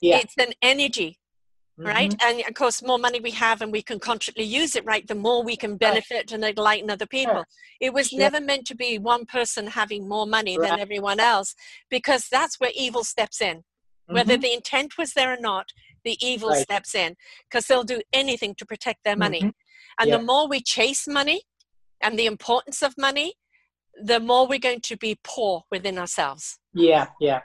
Yeah. It's an energy mm-hmm. right? And of course, more money we have and we can consciously use it, right? The more we can benefit and enlighten other people. It was never meant to be one person having more money right. than everyone else, because that's where evil steps in. Mm-hmm. Whether the intent was there or not, the evil right. steps in because they'll do anything to protect their money. Mm-hmm. And yeah. the more we chase money and the importance of money, the more we're going to be poor within ourselves. Yeah, yeah.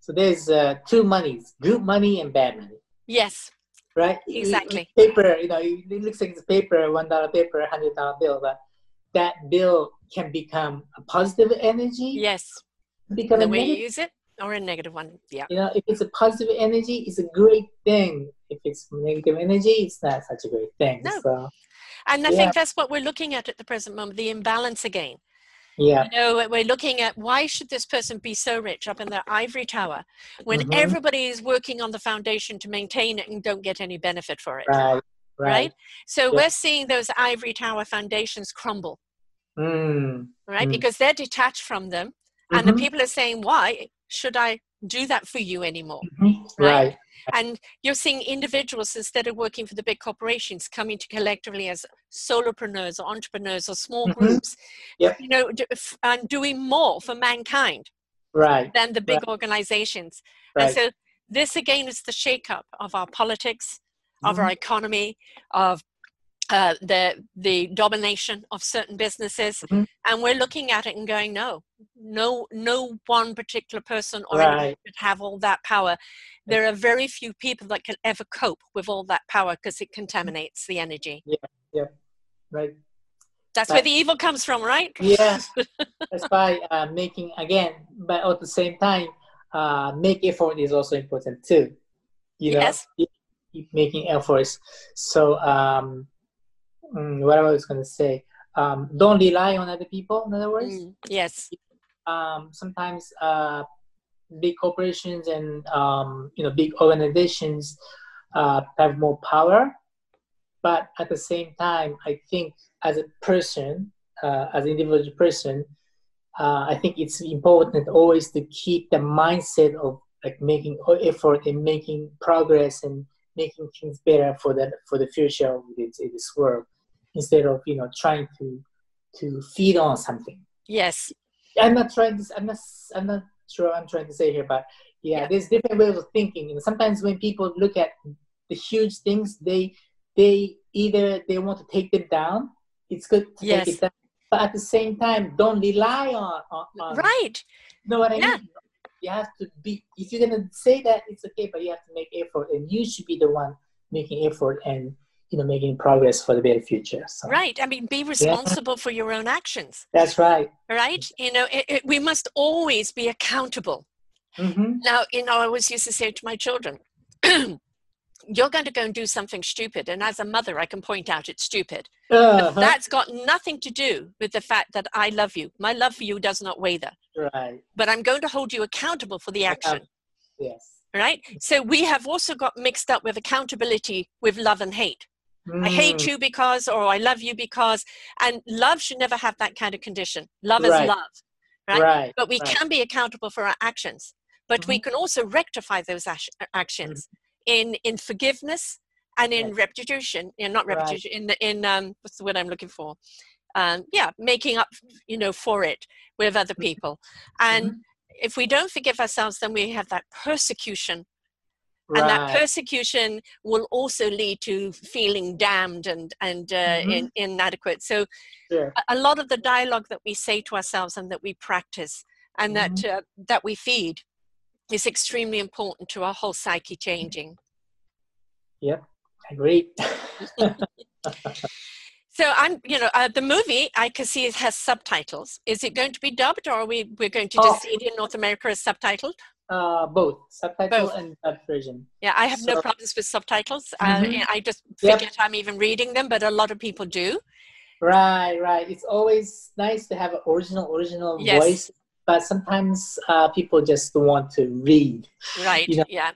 So there's uh, two monies good money and bad money. Yes right? Exactly. Paper, you know, it looks like it's paper, one dollar paper, hundred dollar bill, but that bill can become a positive energy. Yes. Become the way negative, you use it, or a negative one. Yeah. You know, if it's a positive energy, it's a great thing. If it's negative energy, it's not such a great thing. No. So, and I yeah. think that's what we're looking at at the present moment: the imbalance again. Yeah. You know, we're looking at why should this person be so rich up in their ivory tower when mm-hmm. everybody is working on the foundation to maintain it and don't get any benefit for it. Right. Right. right? So yeah. we're seeing those ivory tower foundations crumble. Mm. Right? Mm. Because they're detached from them. Mm-hmm. And the mm-hmm. people are saying, why should I do that for you anymore? Mm-hmm. right? right and you're seeing individuals instead of working for the big corporations coming to collectively as solopreneurs or entrepreneurs or small mm-hmm. groups yep. you know and doing more for mankind right than the big right. organizations right. and so this again is the shakeup of our politics of mm-hmm. our economy of uh, the the domination of certain businesses mm-hmm. and we're looking at it and going no no no one particular person or right. should have all that power. There are very few people that can ever cope with all that power because it contaminates the energy. Yeah yeah right. That's but, where the evil comes from right? Yeah that's why uh, making again but at the same time uh, make effort is also important too you know? Yes. keep making efforts. So um mm, what I was going to say. Um, don't rely on other people. In other words, mm, yes. Um, sometimes uh, big corporations and um, you know big organizations uh, have more power, but at the same time, I think as a person, uh, as an individual person, uh, I think it's important always to keep the mindset of like making effort and making progress and making things better for the for the future of this, this world instead of you know trying to to feed on something yes i'm not trying to i'm not i'm not sure i'm trying to say here but yeah, yeah. there's different ways of thinking know sometimes when people look at the huge things they they either they want to take them down it's good to Yes. take it down. But at the same time, don't rely on, on, on Right. You know what I Yeah. mean? You have to be. If you're gonna say that, it's okay, but you have to make effort, and you should be the one making effort and you know making progress for the better future. So Right. I mean, be responsible for your own actions. that's right. Right. You know, it, it, we must always be accountable. hmm Now, you know, I always used to say to my children, you're going to go and do something stupid. And as a mother, I can point out it's stupid. Uh-huh. That's got nothing to do with the fact that I love you. My love for you does not waver, right. but I'm going to hold you accountable for the action. Yes. Right. So we have also got mixed up with accountability with love and hate. I hate Mm, you because, or I love you because, and love should never have that kind of condition. Love is love. right? Right. but we right. can be accountable for our actions but we can also rectify those ash- actions in in forgiveness and in Yes. restitution you know, not Right. repetition in the- in um what's the word i'm looking for um yeah making up you know for it with other people and Mhm. if we don't forgive ourselves then we have that persecution and that persecution will also lead to feeling damned and and uh, Mhm. in, inadequate so Sure. a- a lot of the dialogue that we say to ourselves and that we practice and that uh, that we feed is extremely important to our whole psyche changing Yeah, Agreed. so i'm you know uh, the movie i can see it has subtitles is it going to be dubbed or are we we're going to just Oh. see it in north america as subtitled uh, both subtitle Both. and dub version. yeah i have no problems with subtitles Mhm. uh, i just Yep. forget i'm even reading them but a lot of people do Right, right. It's always nice to have an original, original Yes. voice, but sometimes uh, people just want to read. right You know, yeah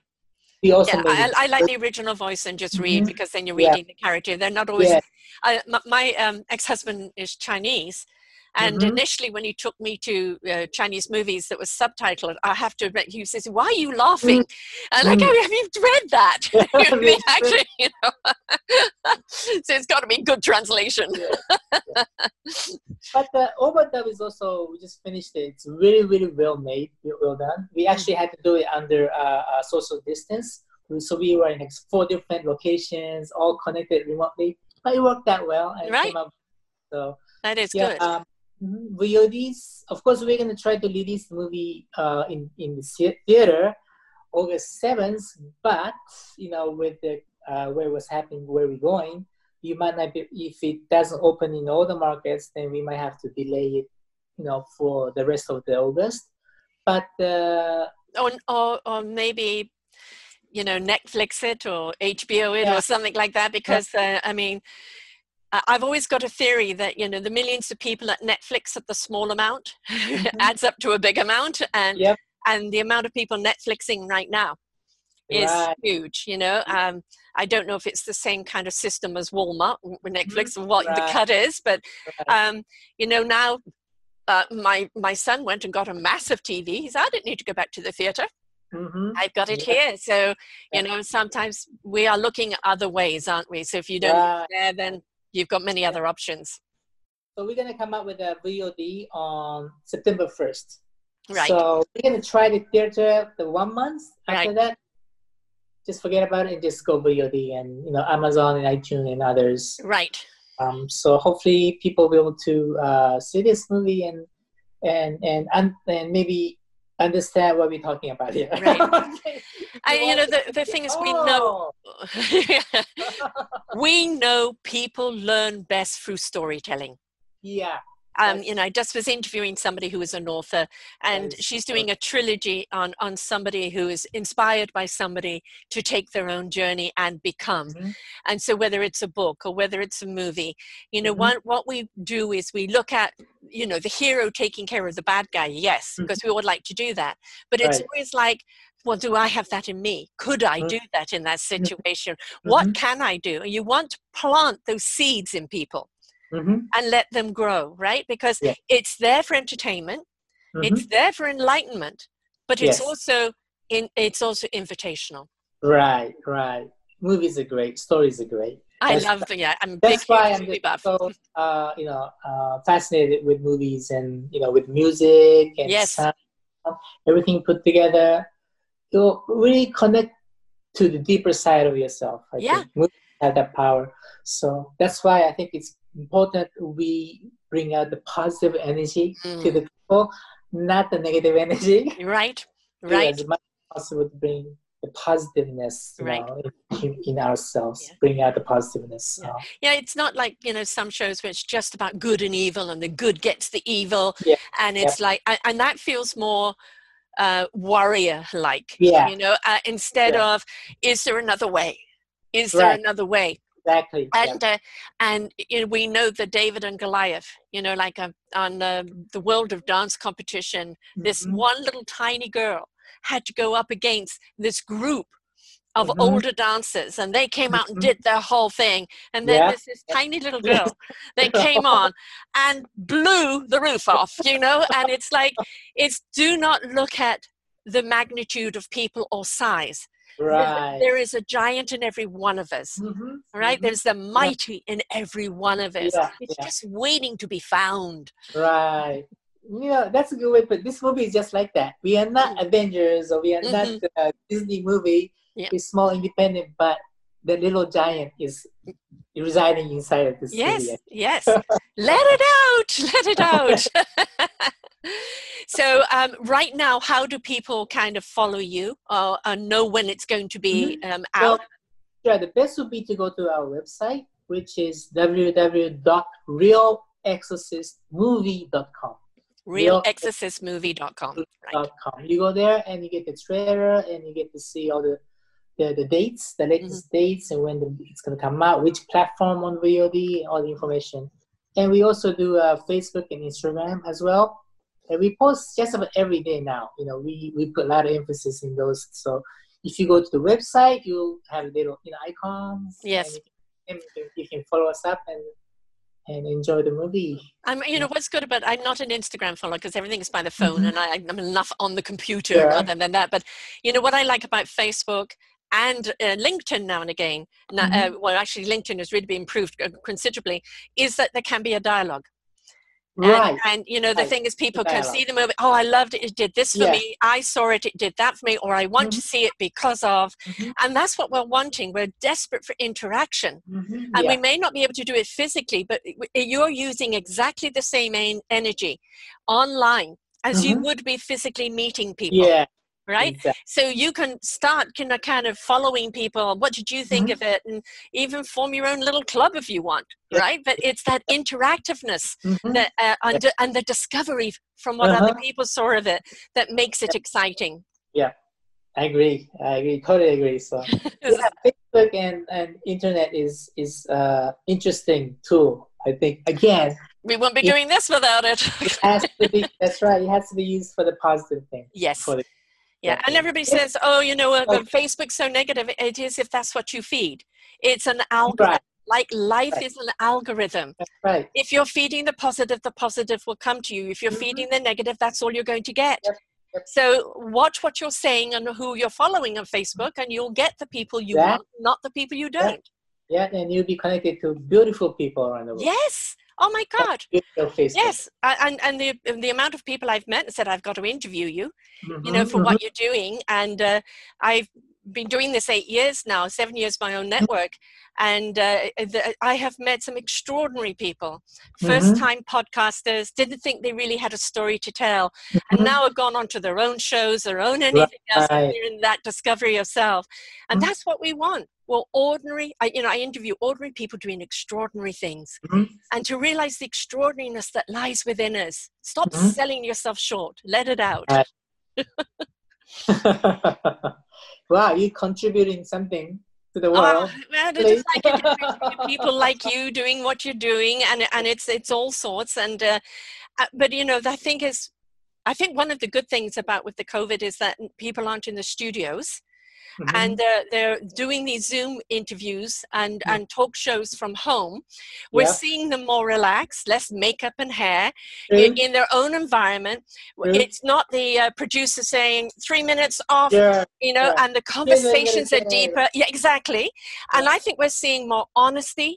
We also yeah I, I like the original voice and just read Mhm. because then you're Yeah. reading the character they're not always Yeah. I, my, my um, ex-husband is Chinese, and Mhm. initially when he took me to uh, Chinese movies that was subtitled, I have to admit, he says, "Why are you laughing?" And I go, Mm. "Have you read that?" You know, Me. Actually, you know, so it's got to be good translation. But the overdub is also we just finished it. It's really, really well made, well done. We actually had to do it under uh, uh, social distance, so we were in like four different locations, all connected remotely. But it worked that well, and Right. came out. So That is yeah, good. um, mhm. VODs. Of course, we're gonna try to release the movie uh, in in the theater August seventh. But you know, with the uh, where was happening, where we're going, you might not be. If it doesn't open in all the markets, then we might have to delay it. You know, for the rest of the August. But uh, or, or, or maybe, you know, Netflix it or HBO it Yeah. or something like that. Because uh, I mean, I've always got a theory that you know the millions of people at Netflix at the small amount adds up to a big amount, and Yep. and the amount of people Netflixing right now is Right. huge. You know, um, I don't know if it's the same kind of system as Walmart with Netflix and what the Mm-hmm. Cut is, but Right. um, you know now. Uh, my my son went and got a massive TV. He said, "I didn't need to go back to the theater. mhm. I've got it Yeah. here." So Yeah. you know, sometimes we are looking at other ways, aren't we? So if you don't Right. look there, then you've got many other options. So we're gonna come up with a VOD on September first. Right. So we're gonna try the theater the one month. After Right. that, just forget about it and just go VOD and you know Amazon and iTunes and others. right. Um, so hopefully people will be able to uh, see this movie and and and and, and maybe understand what we're talking about here. Right. Okay. I, you know, the, the thing is, we know Oh. we know people learn best through storytelling. yeah. Um, Yes. you know, I just was interviewing somebody who is an author, and Yes. she's doing a trilogy on on somebody who is inspired by somebody to take their own journey and become. Mhm. And so, whether it's a book or whether it's a movie, you know, Mhm. what what we do is we look at you know the hero taking care of the bad guy, yes, Mhm. because we would like to do that, but it's Right. always like. Well, do I have that in me? Could I do that in that situation? What can I do? You want to plant those seeds in people Mhm. and let them grow, right? Because Yeah. it's there for entertainment, Mhm. it's there for enlightenment, but it's Yes. also in it's also invitational. Right, right. Movies are great. Stories are great. I That's- love the yeah, I'm That's why I'm buff. so uh, you know uh, fascinated with movies and you know with music and Yes. sound, everything put together. You'll really connect to the deeper side of yourself. I Yeah. think movies have that power. So that's why I think it's important we bring out the positive energy Mm. to the people, not the negative energy. Right, Yeah, right. As much as possible to bring the positiveness Right. know, in, in ourselves, Yeah. bring out the positiveness. Yeah. Yeah, it's not like, you know, some shows where it's just about good and evil and the good gets the evil. Yeah, And it's like, and, and that feels more uh, warrior like, Yeah. you know, uh, instead Yeah. of, is there another way? Is there Right. another way? Exactly. yeah. and uh, and you know, we know the David and Goliath. You know, like uh, on uh, the World of Dance competition, this Mhm. one little tiny girl had to go up against this group of Mhm. older dancers, and they came out and Mhm. did their whole thing. And then Yeah. there's this tiny little girl that came on and blew the roof off. You know, and it's like it's do not look at the magnitude of people or size. Right. There is a giant in every one of us. Mhm, All right, mhm. there's the mighty in every one of us. Yeah, it's yeah. just waiting to be found. Right. You know, that's a good way, but this movie is just like that. We are not Mm. Avengers or we are not a Disney movie. It's small, independent, but the little giant is residing inside of this Yes, yes. let it out. Let it out. so, um, right now, how do people kind of follow you or, or know when it's going to be um, Well, out? yeah, the best would be to go to our website, which is www.realexorcistmovie.com. real- RealExorcistMovie.com. Right. You go there and you get the trailer and you get to see all the the, the dates, the latest Mm-hmm. dates, and when the, it's going to come out, which platform on VOD, all the information. And we also do uh, Facebook and Instagram as well. And we post just about every day now. You know, we, we put a lot of emphasis in those. So if you go to the website, you'll have little you know icons. Yes. You, can, you can follow us up and and enjoy the movie. I'm, you know, what's good about I'm not an Instagram follower because everything is by the phone, Mhm. and I, I'm enough on the computer Yeah. rather than that. But you know what I like about Facebook and uh, LinkedIn now and again. Now, Mm-hmm. uh, well, actually, LinkedIn has really been improved uh, considerably. Is that there can be a dialogue. And, Right. and you know the Right. thing is people can see the movie oh i loved it it did this for Yeah. me i saw it it did that for me or i want to see it because of Mhm. and that's what we're wanting we're desperate for interaction Mhm. and yeah. we may not be able to do it physically but you're using exactly the same en- energy online as you Mhm. would be physically meeting people yeah. Right Exactly. so you can start kind of kind of following people what did you think Mhm. of it and even form your own little club if you want right but it's that interactiveness Mhm. that, uh, and, and the discovery from what other Uh-huh. people saw of it that makes it exciting yeah I agree. I agree. Totally agree. So yeah, Facebook and, and internet is is uh interesting too. I think again we won't be doing this without it it has to be. that's right. It has to be used for the positive thing. yes the, yeah and everybody says oh you know uh, facebook's so negative it is if that's what you feed it's an algorithm right. like life Right. is an algorithm right. if you're feeding the positive the positive will come to you if you're Mhm. feeding the negative that's all you're going to get Yep, yep. so watch what you're saying and who you're following on facebook and you'll get the people you That- want not the people you don't Yeah, and you'll be connected to beautiful people around the world. yes oh my god yes and and the the amount of people i've met and said i've got to interview you you know Mhm, for mhm. what you're doing and uh, i've been doing this eight years now seven years my own network and uh, the, i have met some extraordinary people first time podcasters didn't think they really had a story to tell and Mhm. now have gone on to their own shows their own anything else and you're in that discovery yourself and Mhm. that's what we want well ordinary I, you know i interview ordinary people doing extraordinary things Mhm. and to realize the extraordinariness that lies within us stop selling yourself short let it out Right. wow, you're contributing something to the Oh, world. well, please. just like people like you doing what you're doing, and and it's it's all sorts. And uh, uh, but you know, the thing is, I think one of the good things about with the COVID is that people aren't in the studios, Mhm. and uh, they're doing these Zoom interviews and Yeah. and talk shows from home. We're Yeah. seeing them more relaxed, less makeup and hair in, in their own environment. It's not the uh, producer saying three minutes off Yeah, you know, Yeah. and the conversations are deeper. Yeah, exactly. And I think we're seeing more honesty,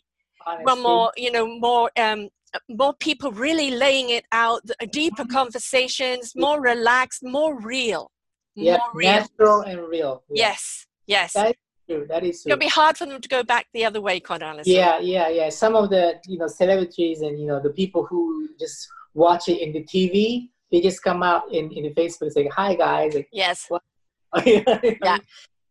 honesty. we're more, you know, more um more people really laying it out, deeper Mhm. conversations, more relaxed, more real. Yeah, real. natural and real. Yeah. Yes, yes. That- true. That is true. It'll be hard for them to go back the other way, quite honestly. Yeah, yeah, yeah. Some of the you know celebrities and you know the people who just watch it in the TV, they just come out in in the Facebook and say, "Hi guys." Like, Yes. Yeah.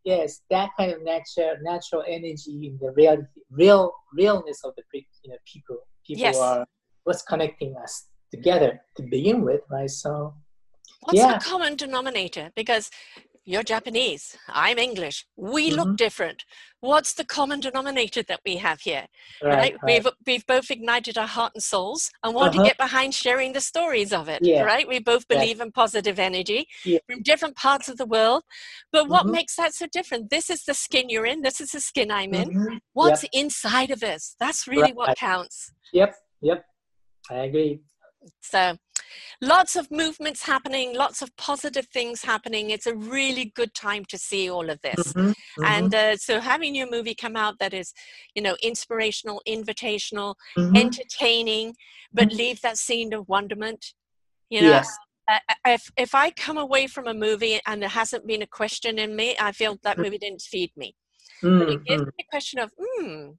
Yes, that kind of natural natural energy in the real real realness of the you know people. People Yes. are what's connecting us together to begin with, right? So What's Yeah. the common denominator? Because you're Japanese, I'm English. We look Mhm. different. What's the common denominator that we have here? right, Right? right. We've we've both ignited our heart and souls and want Uh-huh. to get behind sharing the stories of it. Yeah. Right? We both Yeah. believe in positive energy Yeah. from different parts of the world. But what Mhm. makes that so different? This is the skin you're in. This is the skin I'm in. Mhm. What's inside of us? That's really what counts. Yep, yep. I agree. So, lots of movements happening, lots of positive things happening. It's a really good time to see all of this. Mhm, And uh, so, having your movie come out that is, you know, inspirational, invitational, mhm, mhm. entertaining, but leave that scene of wonderment. You know, yes. uh, if if I come away from a movie and there hasn't been a question in me, I feel that Mm. movie didn't feed me. But it Mm, gives mm, me a question of, hmm,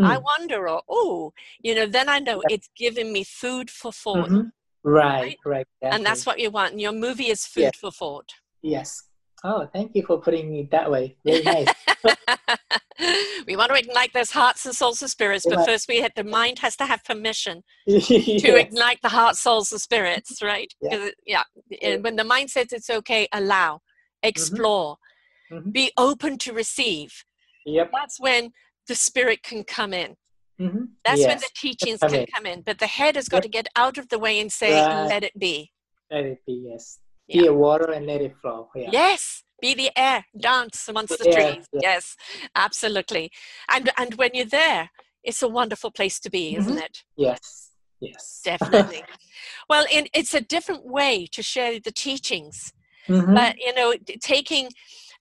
I mm. wonder, or oh, you know, then I know it's giving me food for thought. Mhm. Right, right. and that's what you want. Your movie is food Yeah. for thought. Yes. Oh, thank you for putting it that way. Very nice. we want to ignite those hearts and souls and spirits, but Yeah. first we had the mind has to have permission Yes. to ignite the heart, souls, and spirits, right? Yeah. yeah. And when the mind says it's okay, allow, explore, Mhm. be open to receive. Yep. That's when the spirit can come in. Mhm. That's when the teachings come can in. come in. But the head has got to get out of the way and say, Right. let it be. Let it be. Yes. Yeah. Be a water and let it flow. Yeah. Yes, be the air, dance amongst the trees. yeah. Yes, absolutely. And and when you're there, it's a wonderful place to be, isn't Mm-hmm. it? Yes. Yes. Definitely. well, in, it's a different way to share the teachings, Mhm. but you know, taking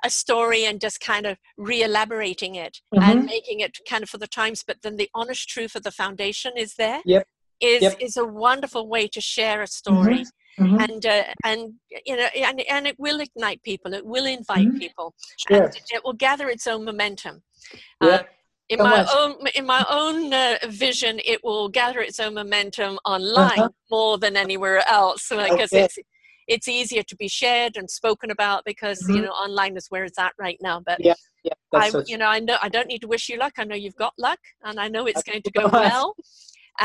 a story and just kind of re-elaborating it Mhm. and making it kind of for the times, but then the honest truth of the foundation is there. Yep. Is Yep. is a wonderful way to share a story Mhm. and uh, and you know and, and it will ignite people it will invite Mhm. people Sure. and it will gather its own momentum Yep. uh, in So my own in my own uh, vision it will gather its own momentum online Uh-huh. more than anywhere else because Okay. it's it's easier to be shared and spoken about because you Mhm. know online is where it's at right now but Yeah, Yeah. I, so you know, I know I don't need to wish you luck. I know you've got luck, and I know it's going to go well.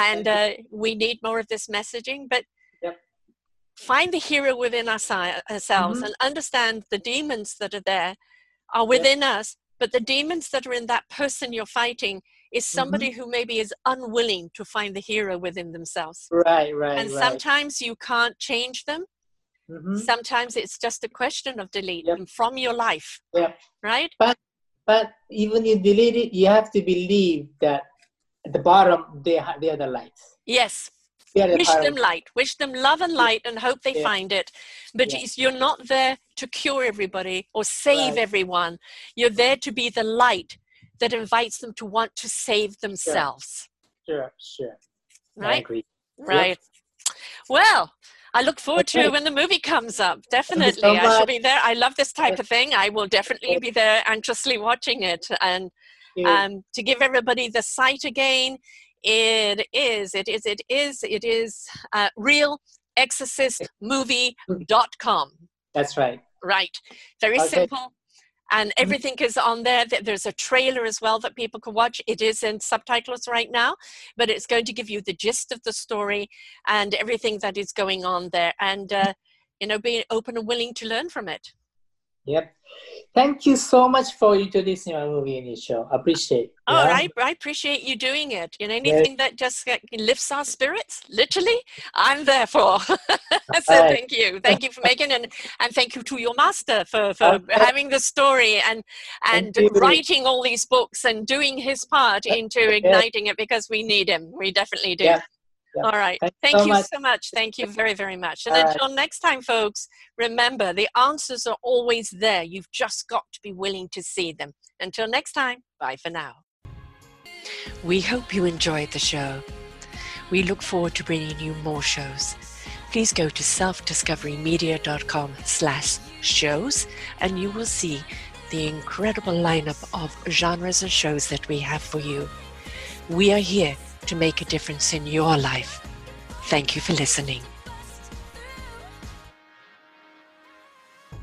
And uh, we need more of this messaging. But find the hero within us, ourselves Mhm. and understand the demons that are there are within us. But the demons that are in that person you're fighting is Mm-hmm. somebody who maybe is unwilling to find the hero within themselves. Right. Right. and right. sometimes you can't change them. Mhm. Sometimes it's just a question of deleting Yep. from your life, Yep. right? But even you delete it, you have to believe that at the bottom they ha- they are the lights. Yes, are the wish them light wish them love and light and hope they Yeah. find it but Yeah. you're not there to cure everybody or save Right. everyone you're there to be the light that invites them to want to save themselves Sure. Sure. I right agree. right well I look forward to Okay. it when the movie comes up. Definitely. so I shall be there. I love this type of thing. I will definitely be there anxiously watching it. And um, to give everybody the site again, it is, it is, it is, it is uh, realexorcistmovie.com. That's right. Right. Very Okay. simple. And everything is on there. Th- There's a trailer as well that people can watch. It is in subtitles right now, but it's going to give you the gist of the story and everything that is going on there. And, uh, you know, being open and willing to learn from it. Yep. Thank you so much for introducing my movie in your show. I appreciate. Oh, yeah? I, I appreciate you doing it. You know, anything that just lifts our spirits, literally, I'm there for. so Right. thank you. Thank you for making and and thank you to your master for, for Okay. having the story and and writing all these books and doing his part into igniting it because we need him. We definitely do. Yeah. Yeah. All right. Thank you Thank so you much. so much. Thank you very, very much. And All right. until next time, folks, remember the answers are always there. You've just got to be willing to see them. Until next time, bye for now. We hope you enjoyed the show. We look forward to bringing you more shows. Please go to selfdiscoverymedia.com slash shows and you will see the incredible lineup of genres and shows that we have for you. We are here to make a difference in your life. Thank you for listening.